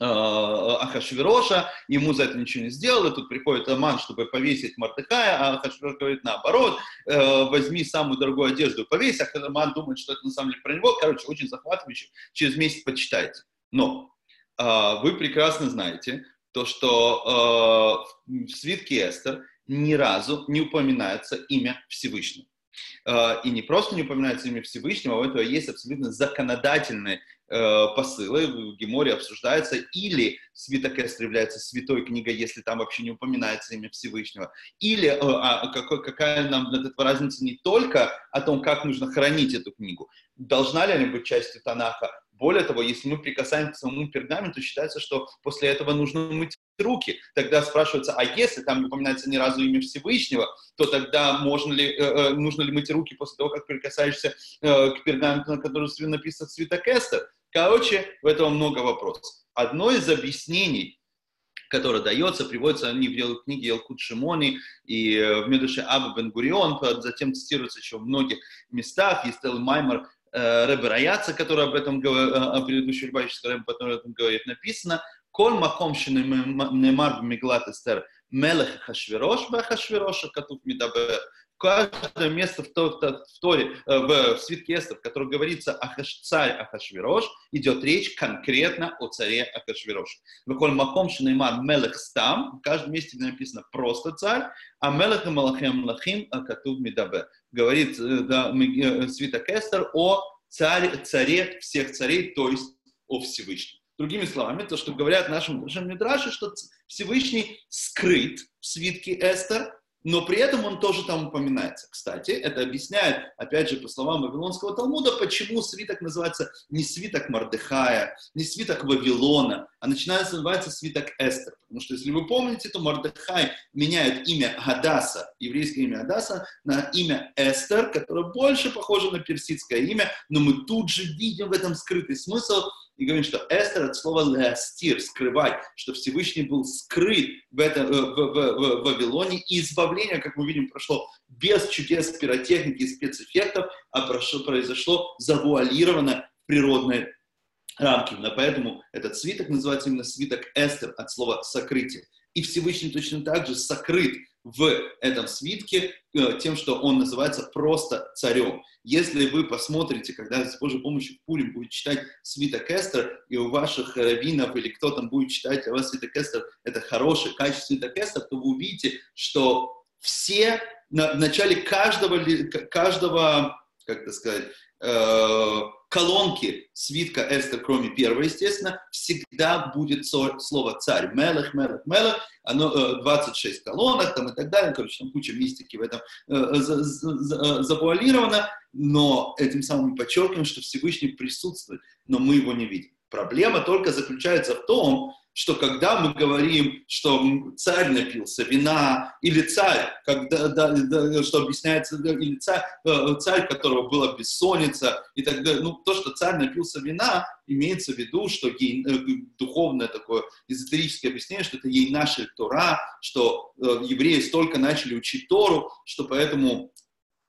э, Ахашвироша, ему за это ничего не сделал, и тут приходит Аман, чтобы повесить Мордыхая, а Ахашвирош говорит наоборот, э, возьми самую дорогую одежду и повесь, а Аман думает, что это на самом деле про него, короче, очень захватывающе, через месяц почитайте. Но э, вы прекрасно знаете, то, что э, в свитке Эстер ни разу не упоминается имя Всевышнего. Э, и не просто не упоминается имя Всевышнего, у этого есть абсолютно законодательные э, посылы, в Геморе обсуждается, или Свиток Эстер является святой книгой, если там вообще не упоминается имя Всевышнего, или э, а, какой, какая нам от разница не только о том, как нужно хранить эту книгу, должна ли она быть частью Танаха, более того, если мы прикасаемся к самому пергаменту, считается, что после этого нужно мыть руки. Тогда спрашивается, а если там не упоминается ни разу имя Всевышнего, то тогда можно ли, э, э нужно ли мыть руки после того, как прикасаешься э, к пергаменту, на котором написан Свиток Эстер? Короче, в этом много вопросов. Одно из объяснений, которое дается, приводится они в книге Елкут Шимони и э, в Медуше Аба Бен Гурион, затем цитируется еще в многих местах. Есть э, Рэбе Раяца, который об этом говорит, о предыдущей Любавической Рэбе, который об этом говорит, написано, «Коль маком немар бмеглат эстер мелех хашвирош бахашвироша катув медабер каждое место в, в, в Торе, э, в, в свитке Эстер, в котором говорится о царь Ахашвирош, идет речь конкретно о царе Ахашвирош. Выколь Маком Шинейман Мелех Стам, в каждом месте, написано просто царь, а Мелех и Малахем Лахим Катув Мидабе. Говорит э, да, э, свиток Эстер о царе, царе всех царей, то есть о Всевышнем. Другими словами, то, что говорят нашим, нашим Мидраше, что Всевышний скрыт в свитке Эстер, но при этом он тоже там упоминается. Кстати, это объясняет, опять же, по словам Вавилонского Талмуда, почему свиток называется не свиток Мардыхая, не свиток Вавилона, а начинается называться свиток Эстер. Потому что, если вы помните, то Мардыхай меняет имя Гадаса, еврейское имя Гадаса, на имя Эстер, которое больше похоже на персидское имя, но мы тут же видим в этом скрытый смысл, и говорим, что Эстер от слова леастир, скрывать, что Всевышний был скрыт в, этом, в, в, в, в Вавилоне, и избавление, как мы видим, прошло без чудес пиротехники и спецэффектов, а прошло, произошло завуалировано в природной рамки. Но поэтому этот свиток называется именно свиток Эстер от слова сокрытие. И Всевышний точно так же сокрыт в этом свитке э, тем, что он называется просто царем. Если вы посмотрите, когда с Божьей помощью в будет читать свиток Эстер, и у ваших раввинов или кто там будет читать для вас свиток Эстер, это хороший, качественный свиток Эстер, то вы увидите, что все, на, в начале каждого, каждого как это сказать, э, колонки свитка Эстер, кроме первой, естественно, всегда будет слово царь. Мелех, мелех, мелех. Оно 26 э, колонок там и так далее. Короче, там куча мистики в этом э, завуалировано. Но этим самым подчеркиваем, что Всевышний присутствует, но мы его не видим. Проблема только заключается в том, что когда мы говорим, что царь напился вина, или царь, когда, да, да, что объясняется, или царь, э, царь, которого была бессонница, и так далее, ну, то, что царь напился вина, имеется в виду, что ей, э, духовное такое эзотерическое объяснение, что это ей наша Тора, что э, евреи столько начали учить Тору, что поэтому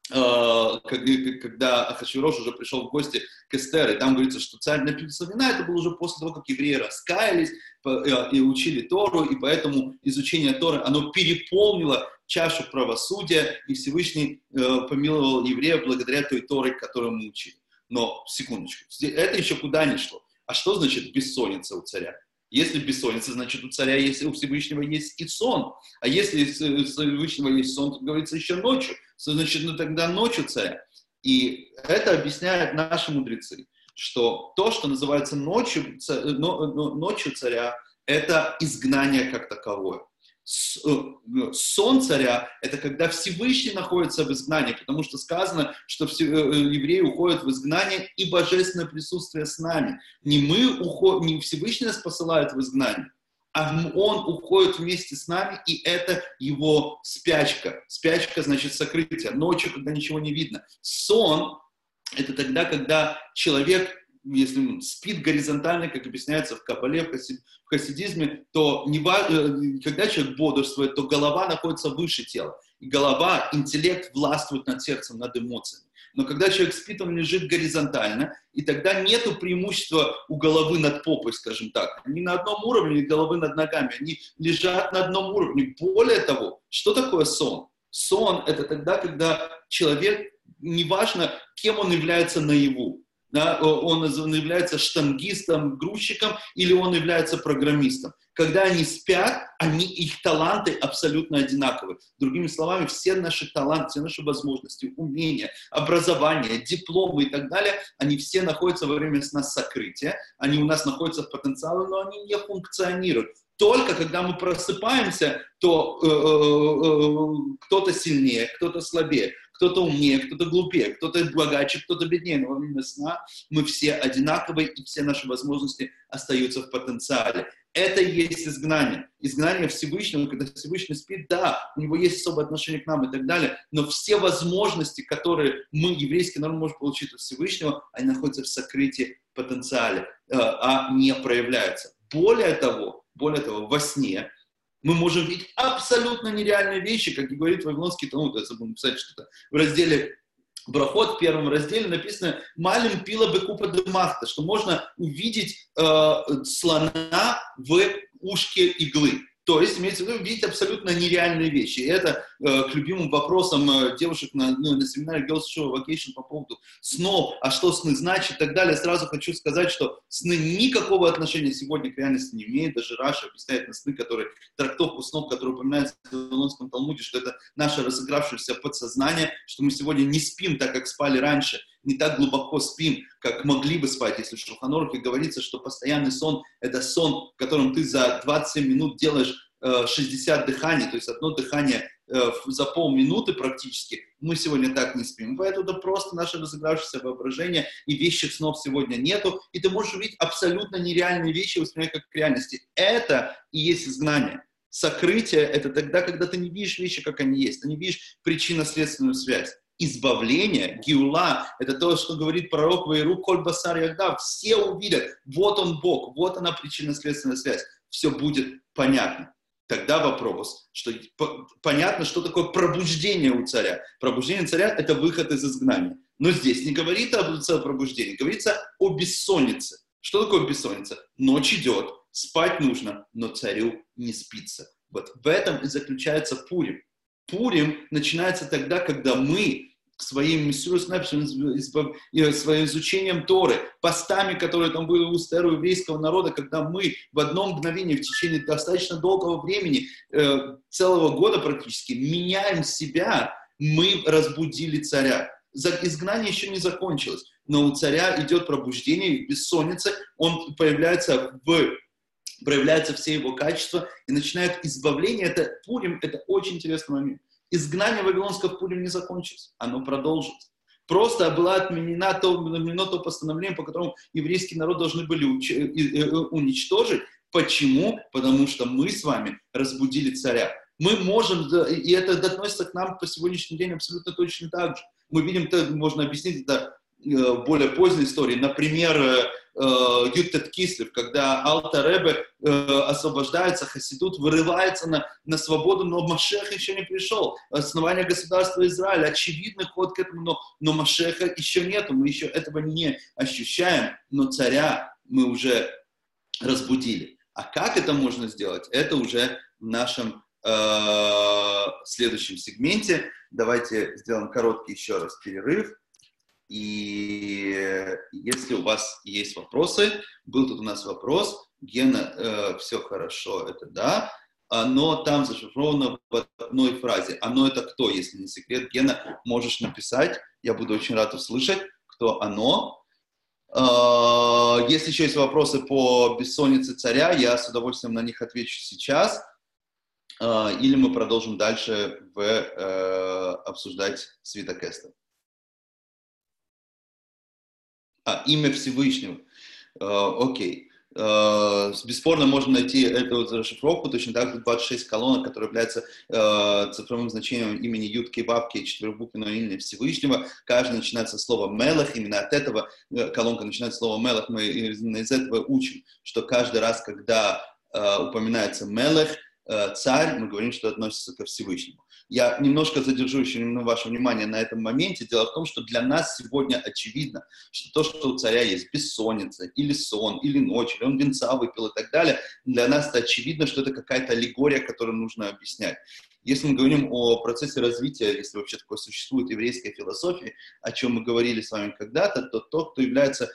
когда Ахашвирош уже пришел в гости к Эстер, и там говорится, что царь напился вина, это было уже после того, как евреи раскаялись э, и учили Тору, и поэтому изучение Торы, оно переполнило чашу правосудия, и Всевышний э, помиловал евреев благодаря той Торе, которую мы учили. Но, секундочку, это еще куда ни шло. А что значит бессонница у царя? Если бессонница, значит у царя есть, у Всевышнего есть и сон. А если у Всевышнего есть сон, то говорится еще ночью. Значит, ну тогда ночью царя. И это объясняют наши мудрецы, что то, что называется ночью, ночью царя, это изгнание как таковое. Э, сон царя – это когда Всевышний находится в изгнании, потому что сказано, что все, э, евреи уходят в изгнание, и божественное присутствие с нами. Не мы уходим, не Всевышний нас посылает в изгнание, а он уходит вместе с нами, и это его спячка. Спячка значит сокрытие. Ночью, когда ничего не видно. Сон – это тогда, когда человек если спит горизонтально, как объясняется в Кабале, в, хасидизме, то не, э, когда человек бодрствует, то голова находится выше тела. И голова, интеллект властвует над сердцем, над эмоциями. Но когда человек спит, он лежит горизонтально, и тогда нет преимущества у головы над попой, скажем так. Они на одном уровне, головы над ногами, они лежат на одном уровне. Более того, что такое сон? Сон – это тогда, когда человек, неважно, кем он является наяву, да, он является штангистом, грузчиком или он является программистом. Когда они спят, они, их таланты абсолютно одинаковы. Другими словами, все наши таланты, все наши возможности, умения, образование, дипломы и так далее, они все находятся во время сна сокрытия, они у нас находятся в потенциале, но они не функционируют. Только когда мы просыпаемся, то э, э, э, кто-то сильнее, кто-то слабее кто-то умнее, кто-то глупее, кто-то богаче, кто-то беднее, но во время сна мы все одинаковые, и все наши возможности остаются в потенциале. Это и есть изгнание. Изгнание Всевышнего, когда Всевышний спит, да, у него есть особое отношение к нам и так далее, но все возможности, которые мы, еврейский народ, можем получить от Всевышнего, они находятся в сокрытии потенциале, э, а не проявляются. Более того, более того, во сне мы можем видеть абсолютно нереальные вещи, как и говорит Вавилонский Талмуд, я забыл написать что-то, в разделе Брахот в первом разделе написано «Малим пила бекупа демахта», что можно увидеть э, слона в ушке иглы. То есть, имеется в виду, видеть абсолютно нереальные вещи. И это э, к любимым вопросам э, девушек на, ну, на семинаре Girls Show Vacation по поводу снов, а что сны значит и так далее. Сразу хочу сказать, что сны никакого отношения сегодня к реальности не имеют. Даже Раша объясняет на сны, которые, трактовку снов, которые упоминаются в Вавилонском Талмуде, что это наше разыгравшееся подсознание, что мы сегодня не спим так, как спали раньше, не так глубоко спим, как могли бы спать, если в Шуханорухе говорится, что постоянный сон – это сон, в котором ты за 27 минут делаешь 60 э, дыханий, то есть одно дыхание э, за полминуты практически, мы сегодня так не спим. Поэтому это просто наше разыгравшееся воображение, и вещих снов сегодня нету, и ты можешь увидеть абсолютно нереальные вещи воспринимать как реальности. Это и есть изгнание. Сокрытие – это тогда, когда ты не видишь вещи, как они есть, ты не видишь причинно-следственную связь избавление, гиула, это то, что говорит пророк Вайру, Коль Басар Ягда, все увидят, вот он Бог, вот она причинно-следственная связь, все будет понятно. Тогда вопрос, что понятно, что такое пробуждение у царя. Пробуждение царя – это выход из изгнания. Но здесь не говорится о пробуждении, говорится о бессоннице. Что такое бессонница? Ночь идет, спать нужно, но царю не спится. Вот в этом и заключается Пурим. Пурим начинается тогда, когда мы своим Мессирус своим изучением Торы, постами, которые там были у старого еврейского народа, когда мы в одно мгновение в течение достаточно долгого времени, э, целого года практически, меняем себя, мы разбудили царя. Изгнание еще не закончилось, но у царя идет пробуждение, бессонница, он появляется в проявляются все его качества и начинает избавление. Это Пурим, это очень интересный момент изгнание вавилонского в Пурим не закончилось, оно продолжится. Просто была отменена то, отменено то постановление, по которому еврейский народ должны были э, э, уничтожить. Почему? Потому что мы с вами разбудили царя. Мы можем, и это относится к нам по сегодняшний день абсолютно точно так же. Мы видим, это можно объяснить это э, более поздней истории. Например, Э, Ютет Кислев, когда Алта Ребе э, освобождается, Хасидут вырывается на, на свободу, но Машех еще не пришел. Основание государства Израиля, очевидный ход к этому, но, но Машеха еще нету, мы еще этого не ощущаем, но царя мы уже разбудили. А как это можно сделать? Это уже в нашем э, следующем сегменте. Давайте сделаем короткий еще раз перерыв. И если у вас есть вопросы, был тут у нас вопрос, Гена, э, все хорошо, это да, но там зашифровано в одной фразе. Оно это кто, если не секрет? Гена, можешь написать, я буду очень рад услышать, кто оно. Э, если еще есть вопросы по бессоннице царя, я с удовольствием на них отвечу сейчас. Э, или мы продолжим дальше в, э, обсуждать Свитокеста. А, имя Всевышнего. А, окей. Uh, бесспорно можно найти эту расшифровку, точно так же 26 колонок, которые являются uh, цифровым значением имени Ютки Бабки, четырехбуквенного имени Всевышнего. Каждый начинается со слова Мелах, именно от этого uh, колонка начинается слово Мелах. Мы из этого учим, что каждый раз, когда упоминается Мелах, царь, мы говорим, что относится ко Всевышнему. Я немножко задержу еще ваше внимание на этом моменте. Дело в том, что для нас сегодня очевидно, что то, что у царя есть бессонница, или сон, или ночь, или он венца выпил и так далее, для нас это очевидно, что это какая-то аллегория, которую нужно объяснять. Если мы говорим о процессе развития, если вообще такое существует еврейская философия, о чем мы говорили с вами когда-то, то тот, кто является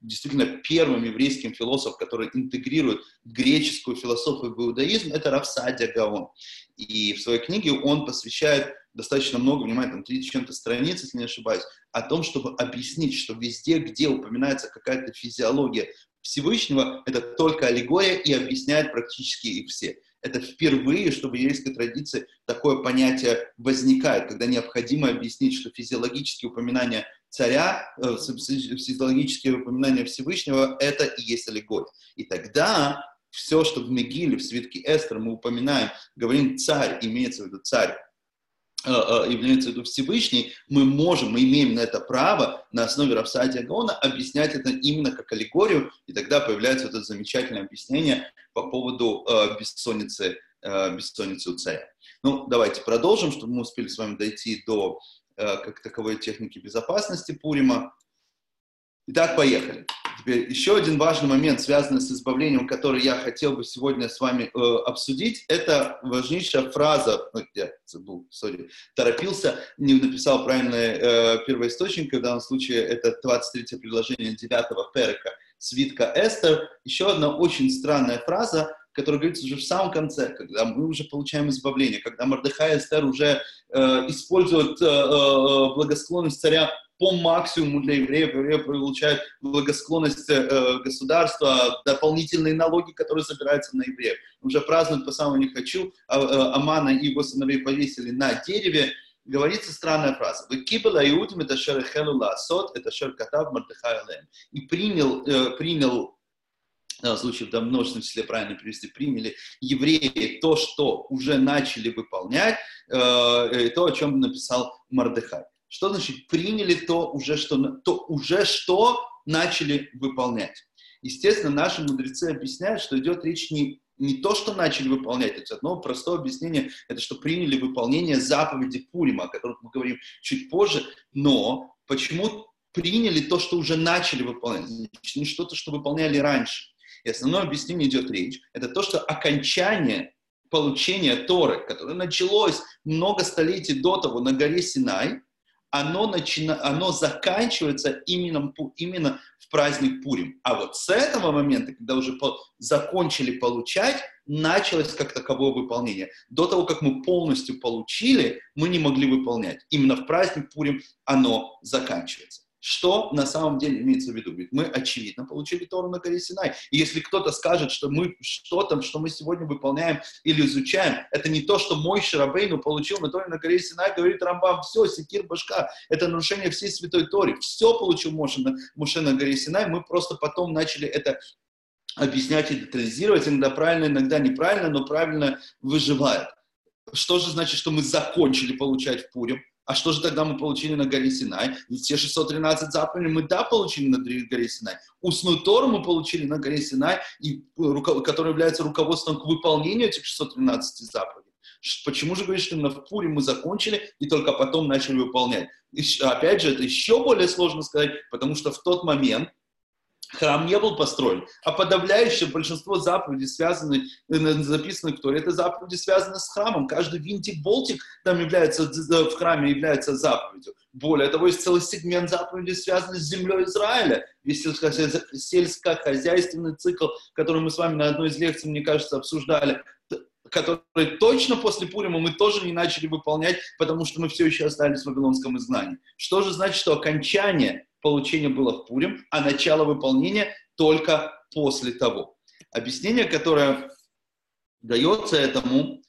действительно первым еврейским философом, который интегрирует греческую философию в иудаизм, это Равсадия Гаон. И в своей книге он посвящает достаточно много внимания, там 30 чем-то страниц, если не ошибаюсь, о том, чтобы объяснить, что везде, где упоминается какая-то физиология Всевышнего, это только аллегория и объясняет практически их все. Это впервые, что в еврейской традиции такое понятие возникает, когда необходимо объяснить, что физиологические упоминания царя, э, физиологические упоминания Всевышнего – это и есть аллегория. И тогда все, что в Мегиле, в свитке Эстер мы упоминаем, говорим «царь», имеется в виду «царь», является в виду Всевышний, мы можем, мы имеем на это право на основе Рафсадия Гаона объяснять это именно как аллегорию, и тогда появляется это замечательное объяснение по поводу э, бессонницы, э, бессонницы у царя. Ну, давайте продолжим, чтобы мы успели с вами дойти до э, как таковой техники безопасности Пурима. Итак, поехали. Теперь еще один важный момент, связанный с избавлением, который я хотел бы сегодня с вами э, обсудить, это важнейшая фраза, ну, я забыл, sorry, торопился, не написал правильный э, первоисточник, в данном случае это 23 предложение 9 перека свитка Эстер. Еще одна очень странная фраза, которая говорится уже в самом конце, когда мы уже получаем избавление, когда Мордыхай и Эстер уже э, используют э, э, благосклонность царя по максимуму для евреев. Евреи получают благосклонность э, государства, дополнительные налоги, которые собираются на евреев. Уже празднуют по самому не хочу. А, э, Амана и его сыновей повесили на дереве. Говорится странная фраза. Вы кибела иудим это шер лаасот, это шер катав мардыхай И принял, э, принял в случае в множественном числе правильно перевести, приняли евреи то, что уже начали выполнять, э, э то, о чем написал Мардыхай. Что значит приняли то уже, что, то уже что начали выполнять? Естественно, наши мудрецы объясняют, что идет речь не, не то, что начали выполнять, это одно простое объяснение, это что приняли выполнение заповеди Пурима, о которых мы говорим чуть позже, но почему приняли то, что уже начали выполнять, значит, не что-то, что выполняли раньше. И основное объяснение идет речь, это то, что окончание получения Торы, которое началось много столетий до того на горе Синай, оно, начина, оно заканчивается именно, именно в праздник Пурим. А вот с этого момента, когда уже по, закончили получать, началось как таковое выполнение. До того, как мы полностью получили, мы не могли выполнять. Именно в праздник Пурим оно заканчивается. Что на самом деле имеется в виду? Ведь мы, очевидно, получили Тору на горе Синай. И если кто-то скажет, что мы что-то, что мы сегодня выполняем или изучаем, это не то, что мой Шарабейну получил на Торе на горе Синай, говорит Рамбам, все, секир башка, это нарушение всей Святой Тори. Все получил Моше на, Моше на горе Синай, мы просто потом начали это объяснять и детализировать, иногда правильно, иногда неправильно, но правильно выживает. Что же значит, что мы закончили получать в Пурим? А что же тогда мы получили на горе Синай? Ведь все 613 заповедей мы, да, получили на горе Синай. Устную Тору мы получили на горе Синай, и, которая является руководством к выполнению этих 613 заповедей. Почему же говоришь, что в Пуре мы закончили и только потом начали выполнять? И, опять же, это еще более сложно сказать, потому что в тот момент храм не был построен, а подавляющее большинство заповедей, связаны, э, записаны в Торе, это заповеди связаны с храмом. Каждый винтик-болтик там является, в храме является заповедью. Более того, есть целый сегмент заповедей, связанный с землей Израиля. Весь сельскохозяйственный цикл, который мы с вами на одной из лекций, мне кажется, обсуждали, который точно после Пурима мы тоже не начали выполнять, потому что мы все еще остались в вавилонском изгнании. Что же значит, что окончание получение было в Пурим, а начало выполнения только после того. Объяснение, которое дается этому,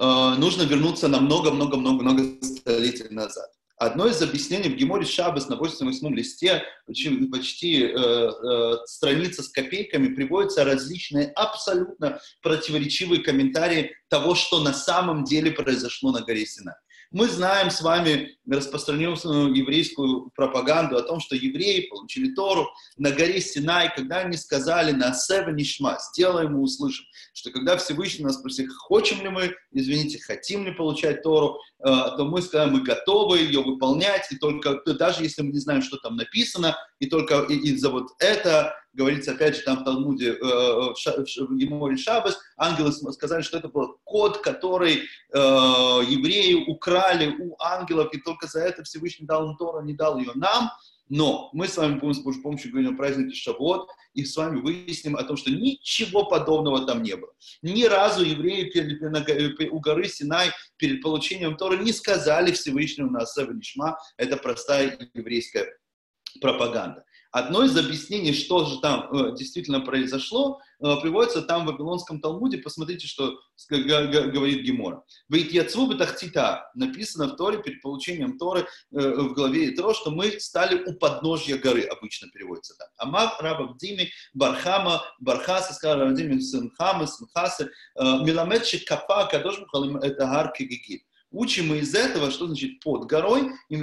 э, нужно вернуться на много-много-много-много столетий назад. Одно из объяснений в Геморе Шабас на 88 листе, почти, почти э, э, страница с копейками, приводятся различные абсолютно противоречивые комментарии того, что на самом деле произошло на горе Синай. Мы знаем с вами распространенную еврейскую пропаганду о том, что евреи получили Тору на горе Синай, когда они сказали на Сева Нишма, сделаем и услышим, что когда Всевышний нас спросит, хотим ли мы, извините, хотим ли получать Тору, э, то мы скажем, мы готовы ее выполнять, и только даже если мы не знаем, что там написано, и только из-за вот это говорится, опять же, там в Талмуде, э, в, в Геморе Шабас, ангелы сказали, что это был код, который э, евреи украли у ангелов, и только за это Всевышний дал им Тору, не дал ее нам. Но мы с вами с Божьей помощью говорить о празднике Шавот, и с вами выясним о том, что ничего подобного там не было. Ни разу евреи перед, у горы Синай перед получением Тора не сказали Всевышнему на Асева Нишма, это простая еврейская пропаганда. Одно из объяснений, что же там э, действительно произошло, э, приводится там в Вавилонском Талмуде. Посмотрите, что говорит Гемора. Ведь Яцву Бетахтита написано в Торе, перед получением Торы э, в главе Итро, что мы стали у подножья горы, обычно переводится так. Амав Раба Дими Бархама Бархаса, сказал Раба Дими сын Хамы, сын Хасы, э, Миламет Шикапа Кадош Мухалим это Гар Кегигит. Учим мы из этого, что значит под горой, э,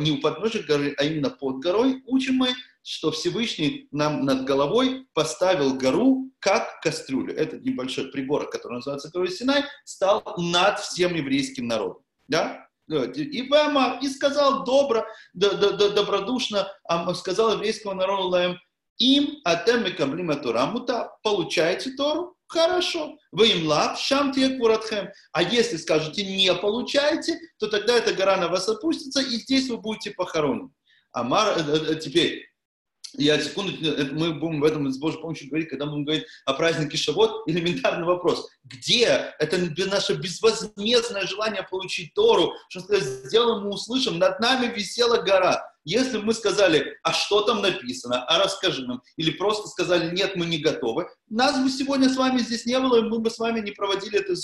не у подножия горы, а именно под горой, учим мы, что Всевышний нам над головой поставил гору как кастрюлю. Этот небольшой прибор, который называется горой Синай, стал над всем еврейским народом. Да? И Вама, и сказал добро, добродушно, сказал еврейскому народу, им атем мекаблим Тора мута. Получаете Тору? Хорошо. Вы им лав, шам квуратхем. А если скажете не получаете, то тогда эта гора на вас опустится, и здесь вы будете похоронены. Амар, э, э, теперь, я секунду, мы будем в этом с Божьей помощью говорить, когда мы будем говорить о празднике Шавот, элементарный вопрос. Где это наше безвозмездное желание получить Тору, что сказать, сделаем, мы услышим, над нами висела гора. Если мы сказали, а что там написано, а расскажи нам, или просто сказали, нет, мы не готовы, нас бы сегодня с вами здесь не было, и мы бы с вами не проводили эту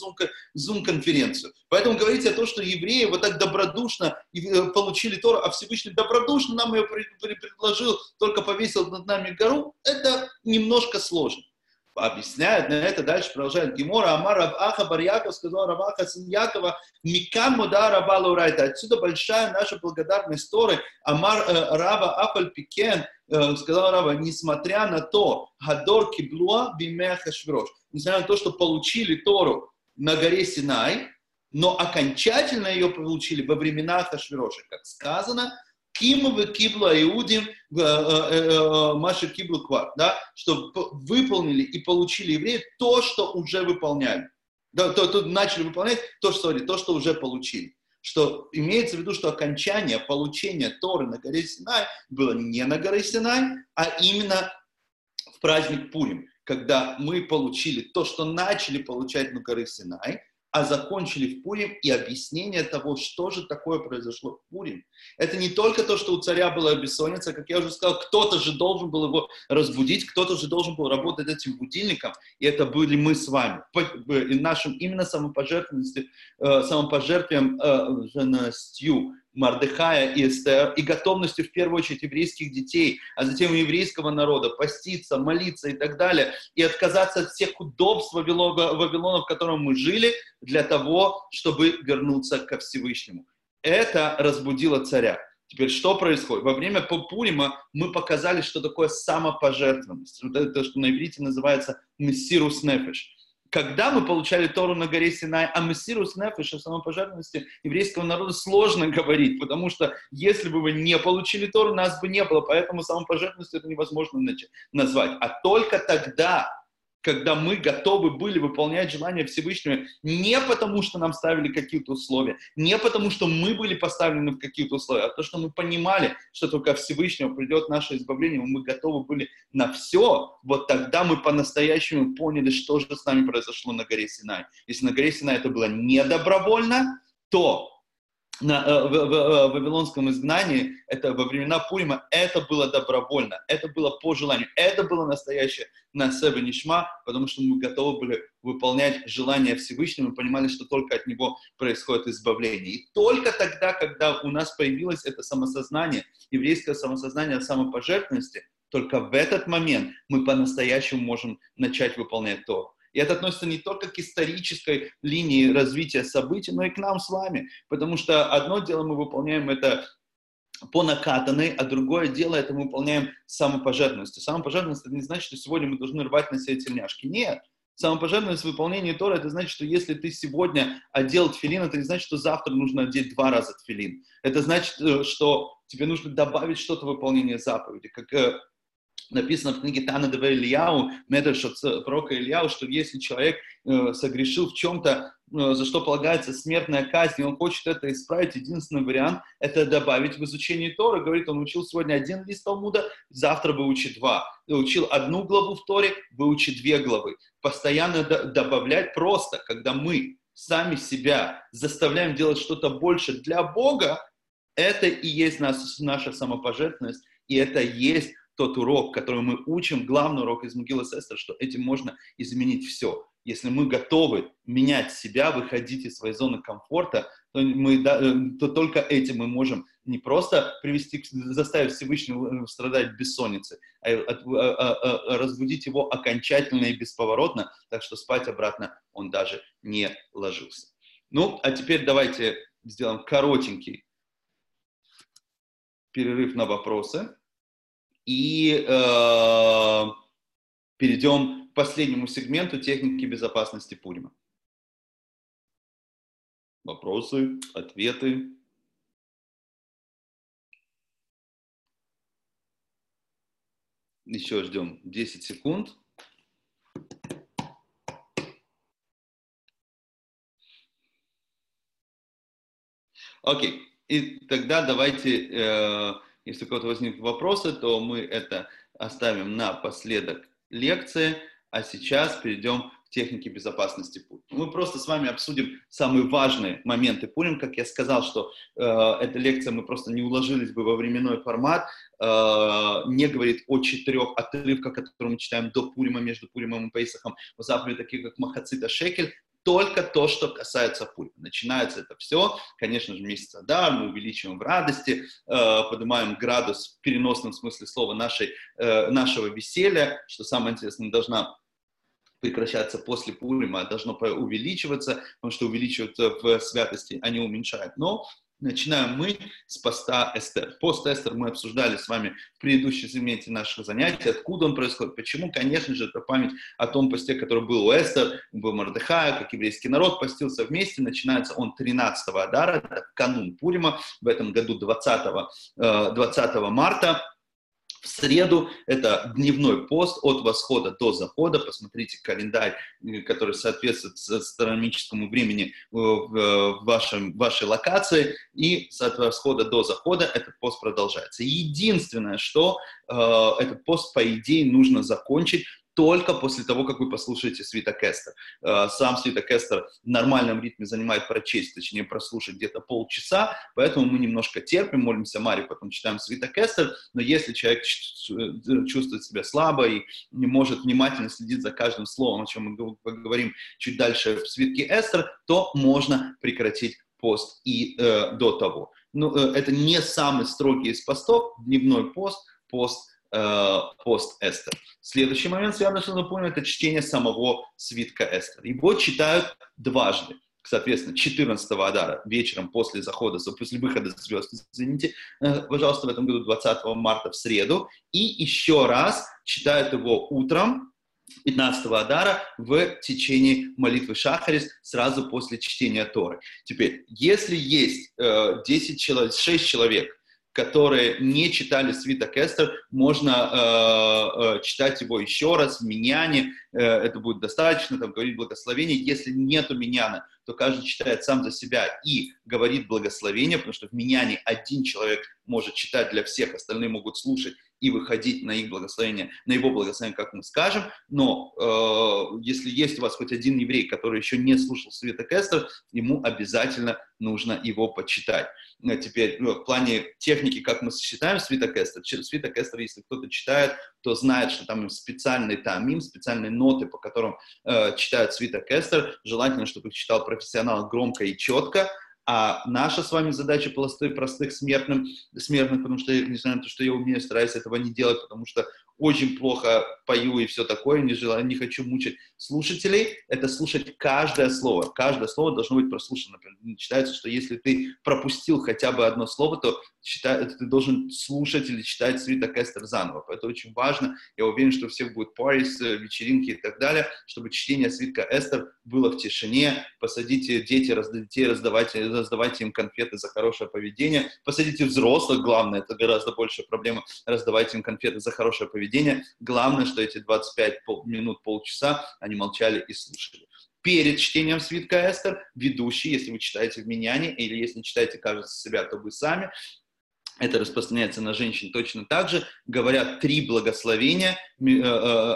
зум-конференцию. Поэтому говорите о том, что евреи вот так добродушно э, получили Тору, а Всевышний добродушно нам ее предложил, только повесил над нами гору, это немножко сложно объясняет на это, дальше продолжает Гимора, Амар Аха Бар Яков сказал Раваха сын Якова, Микам Муда Раба Лаурайта. Отсюда большая наша благодарность Торы. Амар э, Раба Апаль Пикен э, сказал Раба, несмотря на то, Гадор Киблуа Бимеха Шврош, несмотря на то, что получили Тору на горе Синай, но окончательно ее получили во времена Хашвироша, как сказано, Кимовы кибла иудим э, э, э, Маша киблу квар, да, что выполнили и получили евреи то, что уже выполняли. Да, то, то начали выполнять то, что, то, что уже получили. Что имеется в виду, что окончание получения Торы на горе Синай было не на горе Синай, а именно в праздник Пурим, когда мы получили то, что начали получать на горе Синай, а закончили в Пурим и объяснение того, что же такое произошло в Пурим. Это не только то, что у царя была бессонница, как я уже сказал, кто-то же должен был его разбудить, кто-то же должен был работать этим будильником, и это были мы с вами. И нашим именно самопожертвованностью, э, самопожертвием, э, Мардыхая и Эстер, и готовностью в первую очередь еврейских детей, а затем еврейского народа поститься, молиться и так далее, и отказаться от всех удобств Вавилона, Вавилона в котором мы жили, для того, чтобы вернуться ко Всевышнему. Это разбудило царя. Теперь что происходит? Во время Пурима мы показали, что такое самопожертвованность. Вот это то, что на иврите называется мессирус нефеш когда мы получали Тору на горе Синай, о Мессирус Нефеш, о самопожертвованности еврейского народа сложно говорить, потому что если бы вы не получили Тору, нас бы не было, поэтому самопожертвованностью это невозможно назвать. А только тогда, когда мы готовы были выполнять желания Всевышнего не потому, что нам ставили какие-то условия, не потому, что мы были поставлены в какие-то условия, а то, что мы понимали, что только Всевышнего придет наше избавление, мы готовы были на все, вот тогда мы по-настоящему поняли, что же с нами произошло на горе Синай. Если на горе Синай это было не добровольно, то на, э, в, в, в э, вавилонском изгнании, это во времена Пурима, это было добровольно, это было по желанию, это было настоящее на себе нишма, потому что мы готовы были выполнять желания Всевышнего, мы понимали, что только от него происходит избавление. И только тогда, когда у нас появилось это самосознание, еврейское самосознание о самопожертвованности, только в этот момент мы по-настоящему можем начать выполнять то. И это относится не только к исторической линии развития событий, но и к нам с вами. Потому что одно дело мы выполняем это по накатанной, а другое дело это мы выполняем самопожертвованностью. Самопожертвованность это не значит, что сегодня мы должны рвать на себе тельняшки. Нет. Самопожертвованность в выполнении Тора, это значит, что если ты сегодня одел тфилин, это не значит, что завтра нужно одеть два раза тфилин. Это значит, э, что тебе нужно добавить что-то в выполнение заповеди. Как э, написано в книге Тана Деве Ильяу, Медреш пророка Ильяу, что если человек э, согрешил в чем-то, э, за что полагается смертная казнь, и он хочет это исправить, единственный вариант – это добавить в изучение Торы. Говорит, он учил сегодня один лист Талмуда, завтра выучит два. И учил одну главу в Торе, выучит две главы. Постоянно добавлять просто, когда мы сами себя заставляем делать что-то больше для Бога, это и есть наша самопожертвованность, и это есть тот урок, который мы учим, главный урок из Могилы Сестер, что этим можно изменить все. Если мы готовы менять себя, выходить из своей зоны комфорта, то, мы, э, то только этим мы можем не просто привести, заставить Всевышнего э, страдать бессонницей, а, а, а, а разбудить его окончательно и бесповоротно, так что спать обратно он даже не ложился. Ну, а теперь давайте сделаем коротенький перерыв на вопросы и э, перейдем к последнему сегменту техники безопасности Пурима. Вопросы, ответы. Еще ждем 10 секунд. Окей, и тогда давайте, э, если у кого-то возникнут вопросы, то мы это оставим напоследок лекции, а сейчас перейдем к технике безопасности пуль. Мы просто с вами обсудим самые важные моменты пулем. Как я сказал, что э, эта лекция мы просто не уложились бы во временной формат, э, не говорит о четырех отрывках, которые мы читаем до Пурима, между Пуримом и Пейсахом, в заповеди такие как Махацита Шекель, только то, что касается Пурима. Начинается это все, конечно же, месяц Адар, мы увеличиваем в радости, э, поднимаем градус в переносном смысле слова нашей, э, нашего веселья, что самое интересное, должна прекращаться после Пурима, должно увеличиваться, потому что увеличивается в святости, а не уменьшает. Но Начинаем мы с поста Эстер. Пост Эстер мы обсуждали с вами в предыдущем сегменте нашего занятия. Откуда он происходит? Почему? Конечно же, это память о том посте, который был у Эстер, был Мордыхая, как еврейский народ постился вместе. Начинается он 13 Адара, канун Пурима, в этом году 20, 20 э, марта. В среду это дневной пост от восхода до захода. Посмотрите календарь, э, который соответствует астрономическому времени э, в вашем, вашей локации. И от восхода до захода этот пост продолжается. Единственное, что э, этот пост, по идее, нужно закончить только после того, как вы послушаете Свита Кестер. Э, сам Свита Кестер в нормальном ритме занимает прочесть, точнее прослушать где-то полчаса, поэтому мы немножко терпим, молимся Маре, потом читаем Свита Кестер, но если человек э, чувствует себя слабо и не может внимательно следить за каждым словом, о чем мы поговорим чуть дальше в Свитке Эстер, то можно прекратить пост и э, до того. Ну, э, это не самый строгий из постов, дневной пост, пост пост Эстер. Следующий момент, связанный с напомню, это чтение самого свитка Эстер. Его читают дважды. Соответственно, 14 Адара вечером после захода, после выхода звезд, извините, э, пожалуйста, в этом году 20 марта в среду. И еще раз читают его утром, 15 Адара в течение молитвы Шахарис сразу после чтения Торы. Теперь, если есть э, 10 человек, 6 человек, которые не читали свиток Эстер, можно э, э, читать его еще раз в Миньяне, э, это будет достаточно, там говорить благословение. Если нету Миньяна, то каждый читает сам за себя и говорит благословение, потому что в Миньяне один человек может читать для всех, остальные могут слушать и выходить на их благословение, на его благословение, как мы скажем. Но э, если есть у вас хоть один еврей, который еще не слушал свиток Эстер, ему обязательно нужно его почитать. Э, теперь ну, в плане техники, как мы сочетаем свиток Эстер, свиток Эстер, если кто-то читает, то знает, что там специальный тамим, специальные ноты, по которым э, читают свиток Эстер. Желательно, чтобы их читал профессионал громко и четко, а наша с вами задача простых, простых смертным, смертных, потому что, несмотря на то, что я умею, стараюсь этого не делать, потому что очень плохо пою и все такое, не, желаю, не хочу мучить слушателей, это слушать каждое слово. Каждое слово должно быть прослушано. Считается, что если ты пропустил хотя бы одно слово, то считай, ты должен слушать или читать свиток Эстер заново. Это очень важно. Я уверен, что у всех будут парис, э, вечеринки и так далее, чтобы чтение свитка Эстер было в тишине. Посадите дети, детей, раздавайте, раздавайте им конфеты за хорошее поведение. Посадите взрослых, главное, это гораздо большая проблема, раздавайте им конфеты за хорошее поведение поведения. Главное, что эти 25 минут, полчаса они молчали и слушали. Перед чтением свитка Эстер ведущий, если вы читаете в Миньяне, или если читаете, кажется, себя, то вы сами, это распространяется на женщин точно так же, говорят три благословения э, э,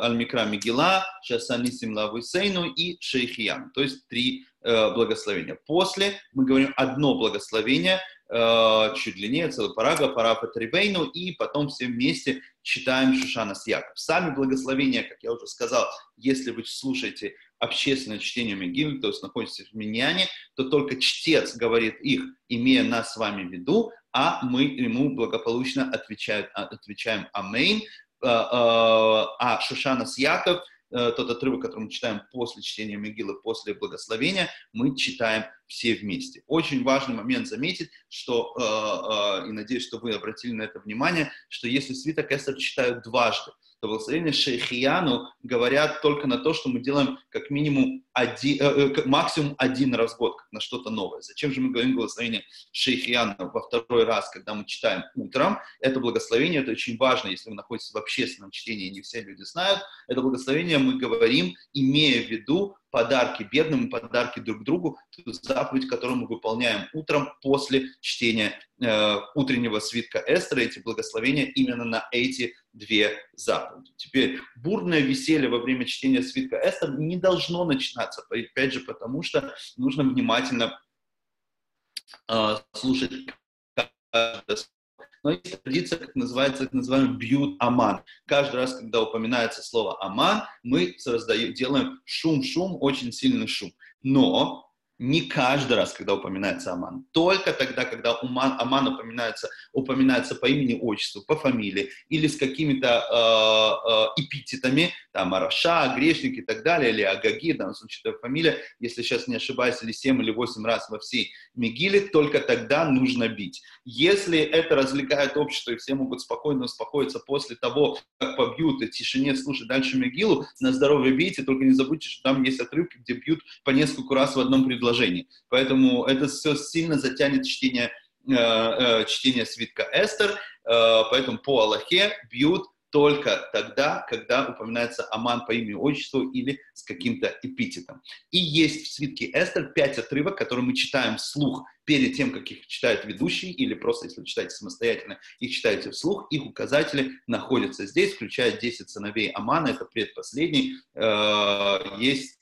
Аль-Микра Мигила, Шасанисим Лавусейну и Шейхиян, то есть три э, благословения. После мы говорим одно благословение – чуть длиннее, целый параграф, парафа Трибейну, и потом все вместе читаем Шушана с Яков. Сами благословения, как я уже сказал, если вы слушаете общественное чтение Мегилы, то есть находитесь в Миньяне, то только чтец говорит их, имея нас с вами в виду, а мы ему благополучно отвечаем, отвечаем Амейн. Э, э, а Шушана с Яков – тот отрывок, который мы читаем после чтения Мегилы, после благословения, мы читаем все вместе. Очень важный момент заметить, что, э, э, и надеюсь, что вы обратили на это внимание, что если свиток Эстер читают дважды, то благословение Шейхияну говорят только на то, что мы делаем как минимум один, э, э максимум один раз в год на что-то новое. Зачем же мы говорим благословение Шейхияну во второй раз, когда мы читаем утром? Это благословение, это очень важно, если вы находитесь в общественном чтении, не все люди знают. Это благословение мы говорим, имея в виду подарки бедным, подарки друг другу, ту заповедь, которую мы выполняем утром после чтения э, утреннего свитка Эстера, эти благословения именно на эти две заповеди. Теперь, бурное веселье во время чтения свитка Эстер не должно начинаться, опять же, потому что нужно внимательно э, слушать каждое но есть традиция, как называется, так называемый бьют аман. Каждый раз, когда упоминается слово аман, мы раздаем, делаем шум-шум, очень сильный шум. Но не каждый раз, когда упоминается Аман. Только тогда, когда Уман, Аман упоминается, упоминается по имени, отчеству, по фамилии или с какими-то э, э, эпитетами, там, Араша, грешник и так далее, или Агаги, в данном случае это фамилия, если сейчас не ошибаюсь, или 7 или 8 раз во всей Мегиле, только тогда нужно бить. Если это развлекает общество, и все могут спокойно успокоиться после того, как побьют, и тишине слушать дальше Мегилу, на здоровье бейте, только не забудьте, что там есть отрывки, где бьют по несколько раз в одном предложении предложений. Поэтому это все сильно затянет чтение, э, э, чтение свитка Эстер, э, поэтому по Аллахе бьют только тогда, когда упоминается Аман по имени отчеству или с каким-то эпитетом. И есть в свитке Эстер пять отрывок, которые мы читаем вслух перед тем, как их читают ведущие, или просто, если читаете самостоятельно, их читаете вслух, их указатели находятся здесь, включая 10 сыновей Амана, это предпоследний. Есть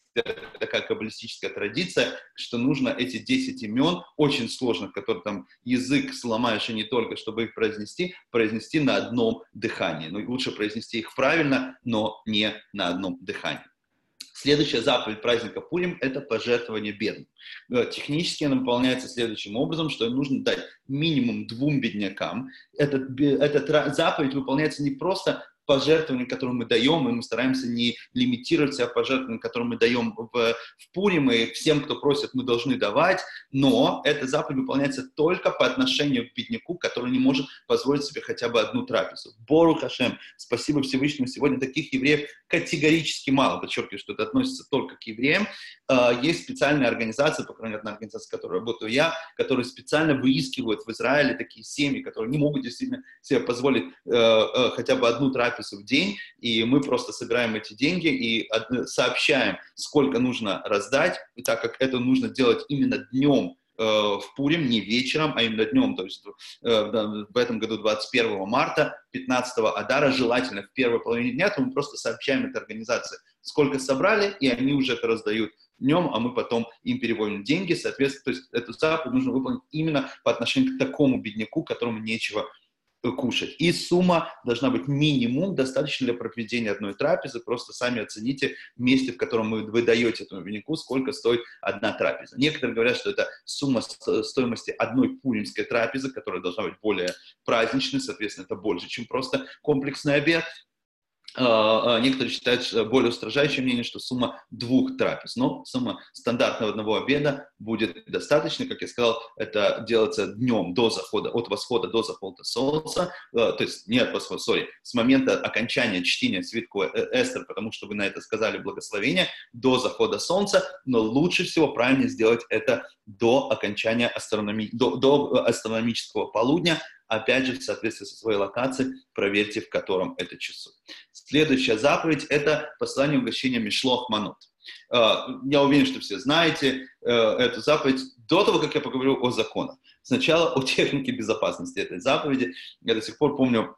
такая каббалистическая традиция, что нужно эти 10 имен, очень сложных, которые там язык сломаешь и не только, чтобы их произнести, произнести на одном дыхании. Ну, лучше произнести их правильно, но не на одном дыхании. Следующая заповедь праздника Пурим – это пожертвование бедным. Э, технически она выполняется следующим образом, что нужно дать минимум двум беднякам. Этот, эта заповедь выполняется не просто пожертвований, которые мы даем, и мы стараемся не лимитировать себя пожертвованием, которые мы даем в, в Пурим, и всем, кто просит, мы должны давать, но эта заповедь выполняется только по отношению к бедняку, который не может позволить себе хотя бы одну трапезу. Бору Хашем, спасибо Всевышнему, сегодня таких евреев категорически мало, подчеркиваю, что это относится только к евреям. А, есть специальные организации, по крайней мере, одна организация, в которой работаю я, которые специально выискивают в Израиле такие семьи, которые не могут действительно себе позволить э, э, хотя бы одну трапезу в день, и мы просто собираем эти деньги и сообщаем, сколько нужно раздать, и так как это нужно делать именно днем э, в Пурим, не вечером, а именно днем, то есть э, в этом году 21 марта, 15 Адара, желательно в первой половине дня, то мы просто сообщаем этой организации, сколько собрали, и они уже это раздают днем, а мы потом им переводим деньги, соответственно, то есть эту заповедь нужно выполнить именно по отношению к такому бедняку, которому нечего кушать. И сумма должна быть минимум, достаточно для проведения одной трапезы. Просто сами оцените месте, в котором вы, вы даете этому винику, сколько стоит одна трапеза. Некоторые говорят, что это сумма стоимости одной пуримской трапезы, которая должна быть более праздничной, соответственно, это больше, чем просто комплексный обед. А, а, некоторые считают более устражающее мнение, что сумма двух трапез. Но сумма стандартного одного обеда будет достаточно. Как я сказал, это делается днем до захода, от восхода до захода солнца. То есть не от восхода, сори, с момента окончания чтения свитку э, Эстер, потому что вы на это сказали благословение, до захода солнца. Но лучше всего правильно сделать это до окончания астрономи... до, до астрономического полудня, опять же, в соответствии со своей локацией, проверьте, в котором это часу. Следующая заповедь – это послание угощения Мишлох Манот. А, я уверен, что все знаете э, эту заповедь до того, как я поговорю о законах. Сначала о технике безопасности этой заповеди. Я до сих пор помню,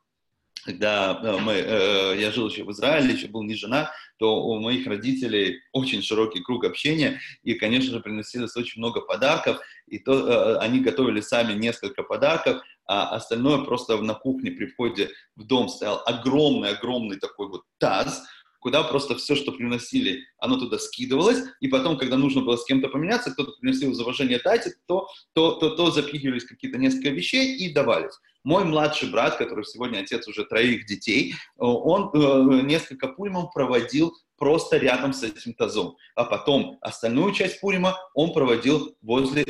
когда э, мы, э, я жил еще в Израиле, еще был не жена, то у моих родителей очень широкий круг общения, и, конечно же, приносилось очень много подарков, и то они готовили сами несколько подарков, а остальное просто на кухне при входе в дом стоял огромный-огромный такой вот таз, куда просто все, что приносили, оно туда скидывалось, и потом, когда нужно было с кем-то поменяться, кто-то приносил из уважения дайте, то, то, то, то запихивались какие-то несколько вещей и давались. Мой младший брат, который сегодня отец уже троих детей, он э, несколько пульмов проводил просто рядом с этим тазом. А потом остальную часть Пурима он проводил возле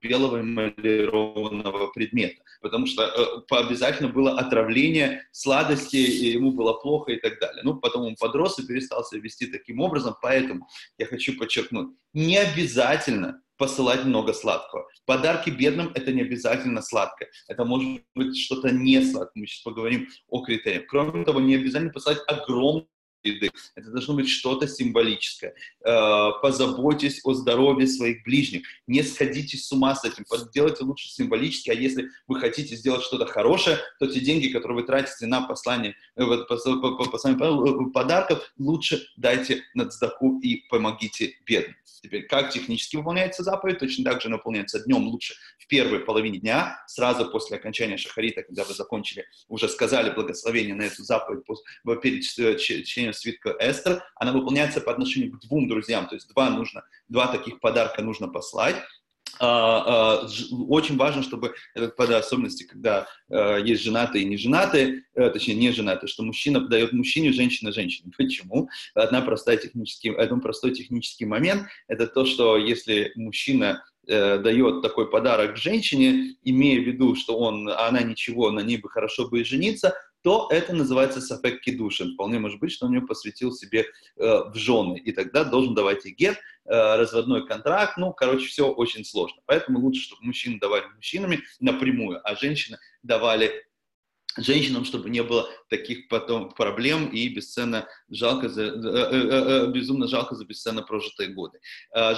белого эмалированного предмета, потому что э, обязательно было отравление сладости, и ему было плохо и так далее. Ну, потом он подрос и перестал себя вести таким образом, поэтому я хочу подчеркнуть, не обязательно посылать много сладкого. Подарки бедным – это не обязательно сладкое. Это может быть что-то не сладкое. Мы сейчас поговорим о критериях. Кроме того, не обязательно посылать огромное еды. Это должно быть что-то символическое. Э, позаботьтесь о здоровье своих ближних. Не сходите с ума с этим. Делайте лучше символически. А если вы хотите сделать что-то хорошее, то те деньги, которые вы тратите на послание, э, послание подарков, лучше дайте на цдаку и помогите бедным. Теперь, как технически выполняется заповедь, точно так же выполняется днем лучше в первой половине дня, сразу после окончания шахарита, когда вы закончили, уже сказали благословение на эту заповедь перед чтением свитка Эстер, она выполняется по отношению к двум друзьям, то есть два нужно, два таких подарка нужно послать, а, а, очень важно, чтобы этот под особенности, когда э, есть женатые и не женатые, э, точнее не женатые, что мужчина подает мужчине, женщина женщине. Почему? Одна простая технический, один простой технический момент – это то, что если мужчина э, дает такой подарок женщине, имея в виду, что он, она ничего, на ней бы хорошо бы и жениться, то это называется сафек кедушин. Вполне может быть, что он ее посвятил себе э, в жены, и тогда должен давать и гет, э, разводной контракт, ну, короче, все очень сложно. Поэтому лучше, чтобы мужчины давали мужчинами напрямую, а женщины давали женщинам, чтобы не было таких потом проблем и бесценно жалко за, э, э, э, безумно жалко за бесценно прожитые годы.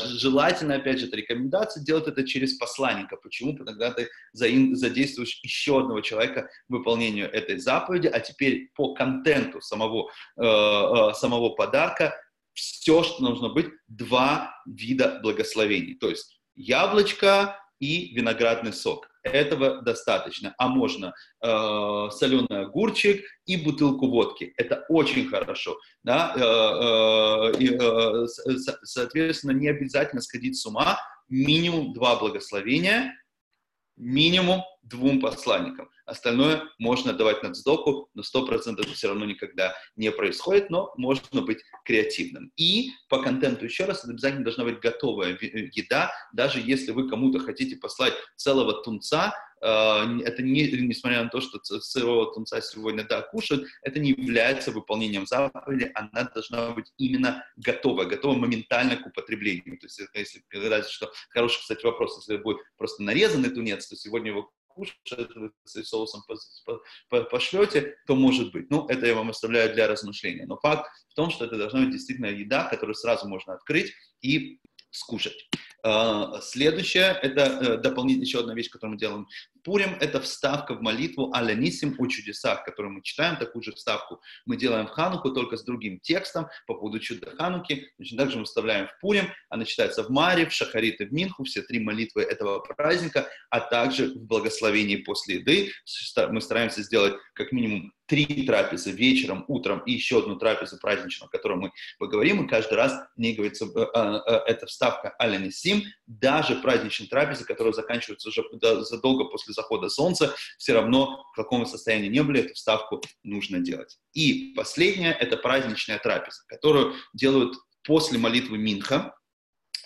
Желательно, опять же, это рекомендация делать это через посланника. Почему? Потому что ты задействуешь еще одного человека в выполнению этой заповеди, а теперь по контенту самого, самого подарка все, что должно быть, два вида благословений. То есть яблочко и виноградный сок этого достаточно. А можно э, соленый огурчик и бутылку водки. Это очень хорошо. Да? Э, э, э, соответственно, не обязательно сходить с ума. Минимум два благословения, минимум двум посланникам. Остальное можно давать на сдоку, но 100% это все равно никогда не происходит, но можно быть креативным. И по контенту еще раз, это обязательно должна быть готовая еда, даже если вы кому-то хотите послать целого тунца, а, это не, несмотря на то, что сырого тунца сегодня, да, кушают, это не является выполнением заповеди, она должна быть именно готова, готова моментально к употреблению. То есть, если, когда, что, хороший, кстати, вопрос, если будет просто нарезанный тунец, то сегодня его кушать, вы соусом пошлете, то может быть. Ну, это я вам оставляю для размышления. Но факт в том, что это должна быть действительно еда, которую сразу можно открыть и скушать. А, следующее, это э, дополнительно еще одна вещь, которую мы делаем Пурим – это вставка в молитву «Аля Нисим» о чудесах, которую мы читаем, такую же вставку мы делаем в Хануку, только с другим текстом по поводу чуда Хануки. Точно так же мы вставляем в Пурим, она читается в Маре, в Шахарит и в Минху, все три молитвы этого праздника, а также в благословении после еды. Мы стараемся сделать как минимум три трапезы вечером, утром и еще одну трапезу праздничную, о которой мы поговорим, и каждый раз не говорится э, э, э, эта вставка «Аля Нисим», даже праздничные трапезы, которые заканчиваются уже задолго после захода солнца, все равно в каком состоянии не были, эту вставку нужно делать. И последнее – это праздничная трапеза, которую делают после молитвы Минха,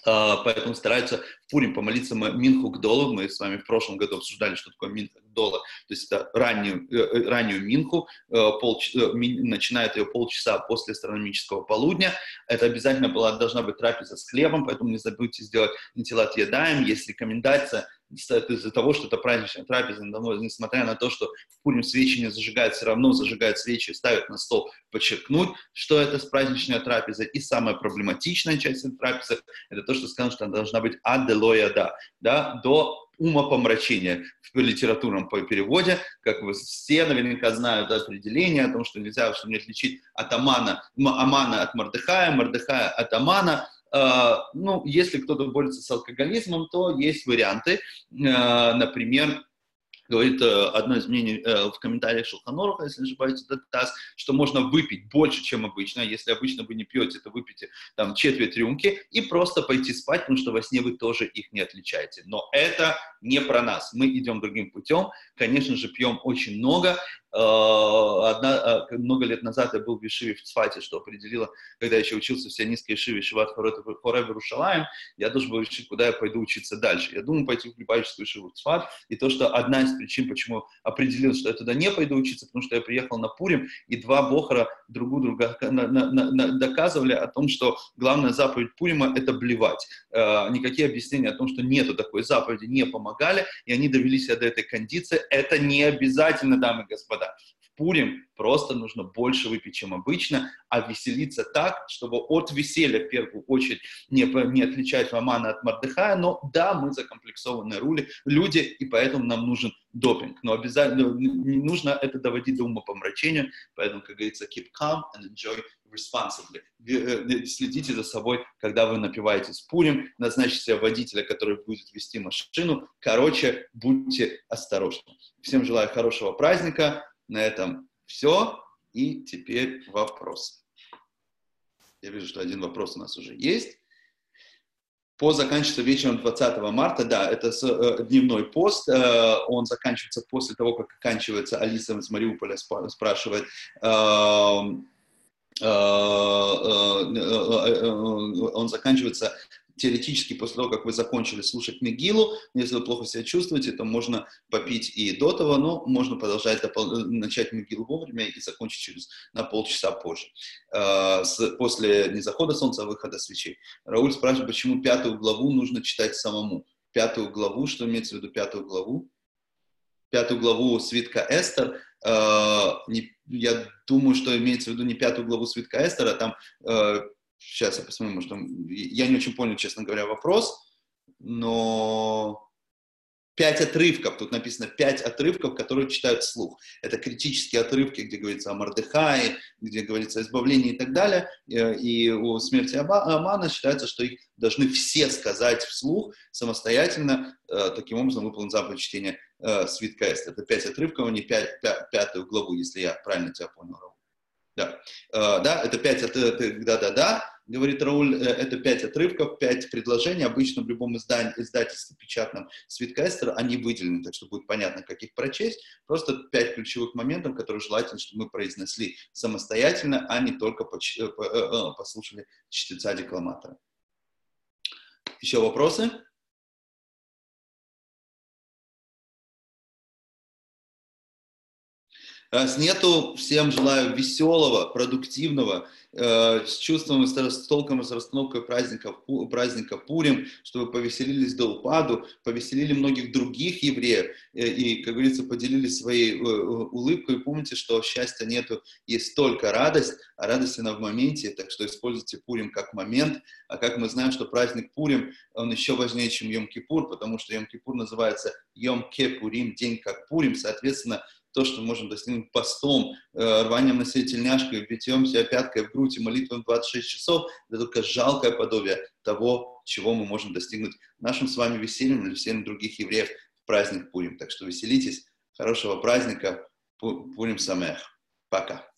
поэтому стараются в Пурим помолиться Минху Гдолу. Мы с вами в прошлом году обсуждали, что такое Минха Гдола. То есть это раннюю, э, э, раннюю Минху, э, пол, начинает ее полчаса после астрономического полудня. Это обязательно была, должна быть трапеза с хлебом, поэтому не забудьте сделать нетилат едаем. Если комендация из-за того, что это праздничная трапеза, несмотря на то, что в Пурим свечи не зажигают, все равно зажигают свечи, ставят на стол, подчеркнуть, что это праздничная трапеза. И самая проблематичная часть этой трапезы – это то, что сказано, что она должна быть аделояда, да, до умопомрачения в литературном переводе, как вы все наверняка знают определение о том, что нельзя, чтобы не отличить от Амана, от Мордыхая, Мордыхая от Амана, ну, если кто-то борется с алкоголизмом, то есть варианты. А, например, говорит э, одно из мнений э, в комментариях Шелханоруха, если не ошибаюсь, это ТАСС, что можно выпить больше, чем обычно. Если обычно вы не пьете, то выпейте там четверть рюмки и просто пойти спать, потому что во сне вы тоже их не отличаете. Но это не про нас. Мы идем другим путем. Конечно же, пьем очень много. Э, одна, э, много лет назад я был в Вишиве в Цфате, что определило, когда я еще учился в сионистской Шиве Шиват Хореве Рушалаем, я должен был решить, куда я пойду учиться дальше. Я думал пойти в Любавическую Шиву в Цфат, и то, что одна из причин, почему определил, что я туда не пойду учиться, потому что я приехал на Пурим, и два бохара друг друга доказывали о том, что главная заповедь Пурима — это блевать. Э, никакие объяснения о том, что нету такой заповеди, не помогали, и они довели себя до этой кондиции. Это не обязательно, дамы и господа года. В Пурим просто нужно больше выпить, чем обычно, а веселиться так, чтобы от веселья в первую очередь не, не отличать Романа от Мардыхая, но да, мы закомплексованные рули, люди, и поэтому нам нужен допинг. Но обязательно не нужно это доводить до умопомрачения, поэтому, как говорится, keep calm and enjoy responsibly. Э, следите за собой, когда вы напиваетесь Пурим, назначьте себе водителя, который будет вести машину. Короче, будьте осторожны. Всем желаю хорошего праздника. На этом все. И теперь вопрос. Я вижу, что один вопрос у нас уже есть. Пост заканчивается вечером 20 марта. Да, это э, дневной пост. Э, он заканчивается после того, как оканчивается. Алиса из Мариуполя спрашивает. Э, э, э, э, он заканчивается теоретически после того, как вы закончили слушать Мегилу, если вы плохо себя чувствуете, то можно попить и до того, но можно продолжать начать Мегилу вовремя и закончить через на полчаса позже, э, с, после не захода солнца, а выхода свечей. Рауль спрашивает, почему пятую главу нужно читать самому. Пятую главу, что имеется в виду пятую главу? Пятую главу свитка Эстер, э, не, я думаю, что имеется в виду не пятую главу свитка Эстера, там э, Сейчас я посмотрю, может, там, я не очень понял, честно говоря, вопрос, но пять отрывков, тут написано пять отрывков, которые читают вслух. Это критические отрывки, где говорится о Мордыхае, где говорится о избавлении и так далее. Э, и у смерти Амана считается, что их должны все сказать вслух самостоятельно, э, таким образом выполнить заповедь чтения э, свитка Эст. Это пять отрывков, а не пять, пятую главу, если я правильно тебя понял, Да, да это пять отрывков, да-да-да, говорит Рауль, э, это пять отрывков, пять предложений. Обычно в любом издании, издательстве печатном Свиткастера они выделены, так что будет понятно, как их прочесть. Просто пять ключевых моментов, которые желательно, чтобы мы произнесли самостоятельно, а не только э, э, послушали чтеца-декламатора. Еще вопросы? Раз нету, всем желаю веселого, продуктивного, э, с чувством, с толком, с расстановкой праздника, праздника Пурим, чтобы повеселились до упаду, повеселили многих других евреев э, и, как говорится, поделились своей э, улыбкой. И помните, что счастья нету, есть только радость, а радость она в моменте, так что используйте Пурим как момент. А как мы знаем, что праздник Пурим, он еще важнее, чем Йом-Кипур, потому что Йом-Кипур называется Йом-Кепурим, день как Пурим, соответственно, то, что можем достигнуть постом, э, рванием на себе тельняшкой, битьем себя пяткой в грудь и молитвой 26 часов, это только жалкое подобие того, чего мы можем достигнуть нашим с вами весельем или весельем других евреев в праздник Пурим. Так что веселитесь, хорошего праздника, Пурим Самех. Пока.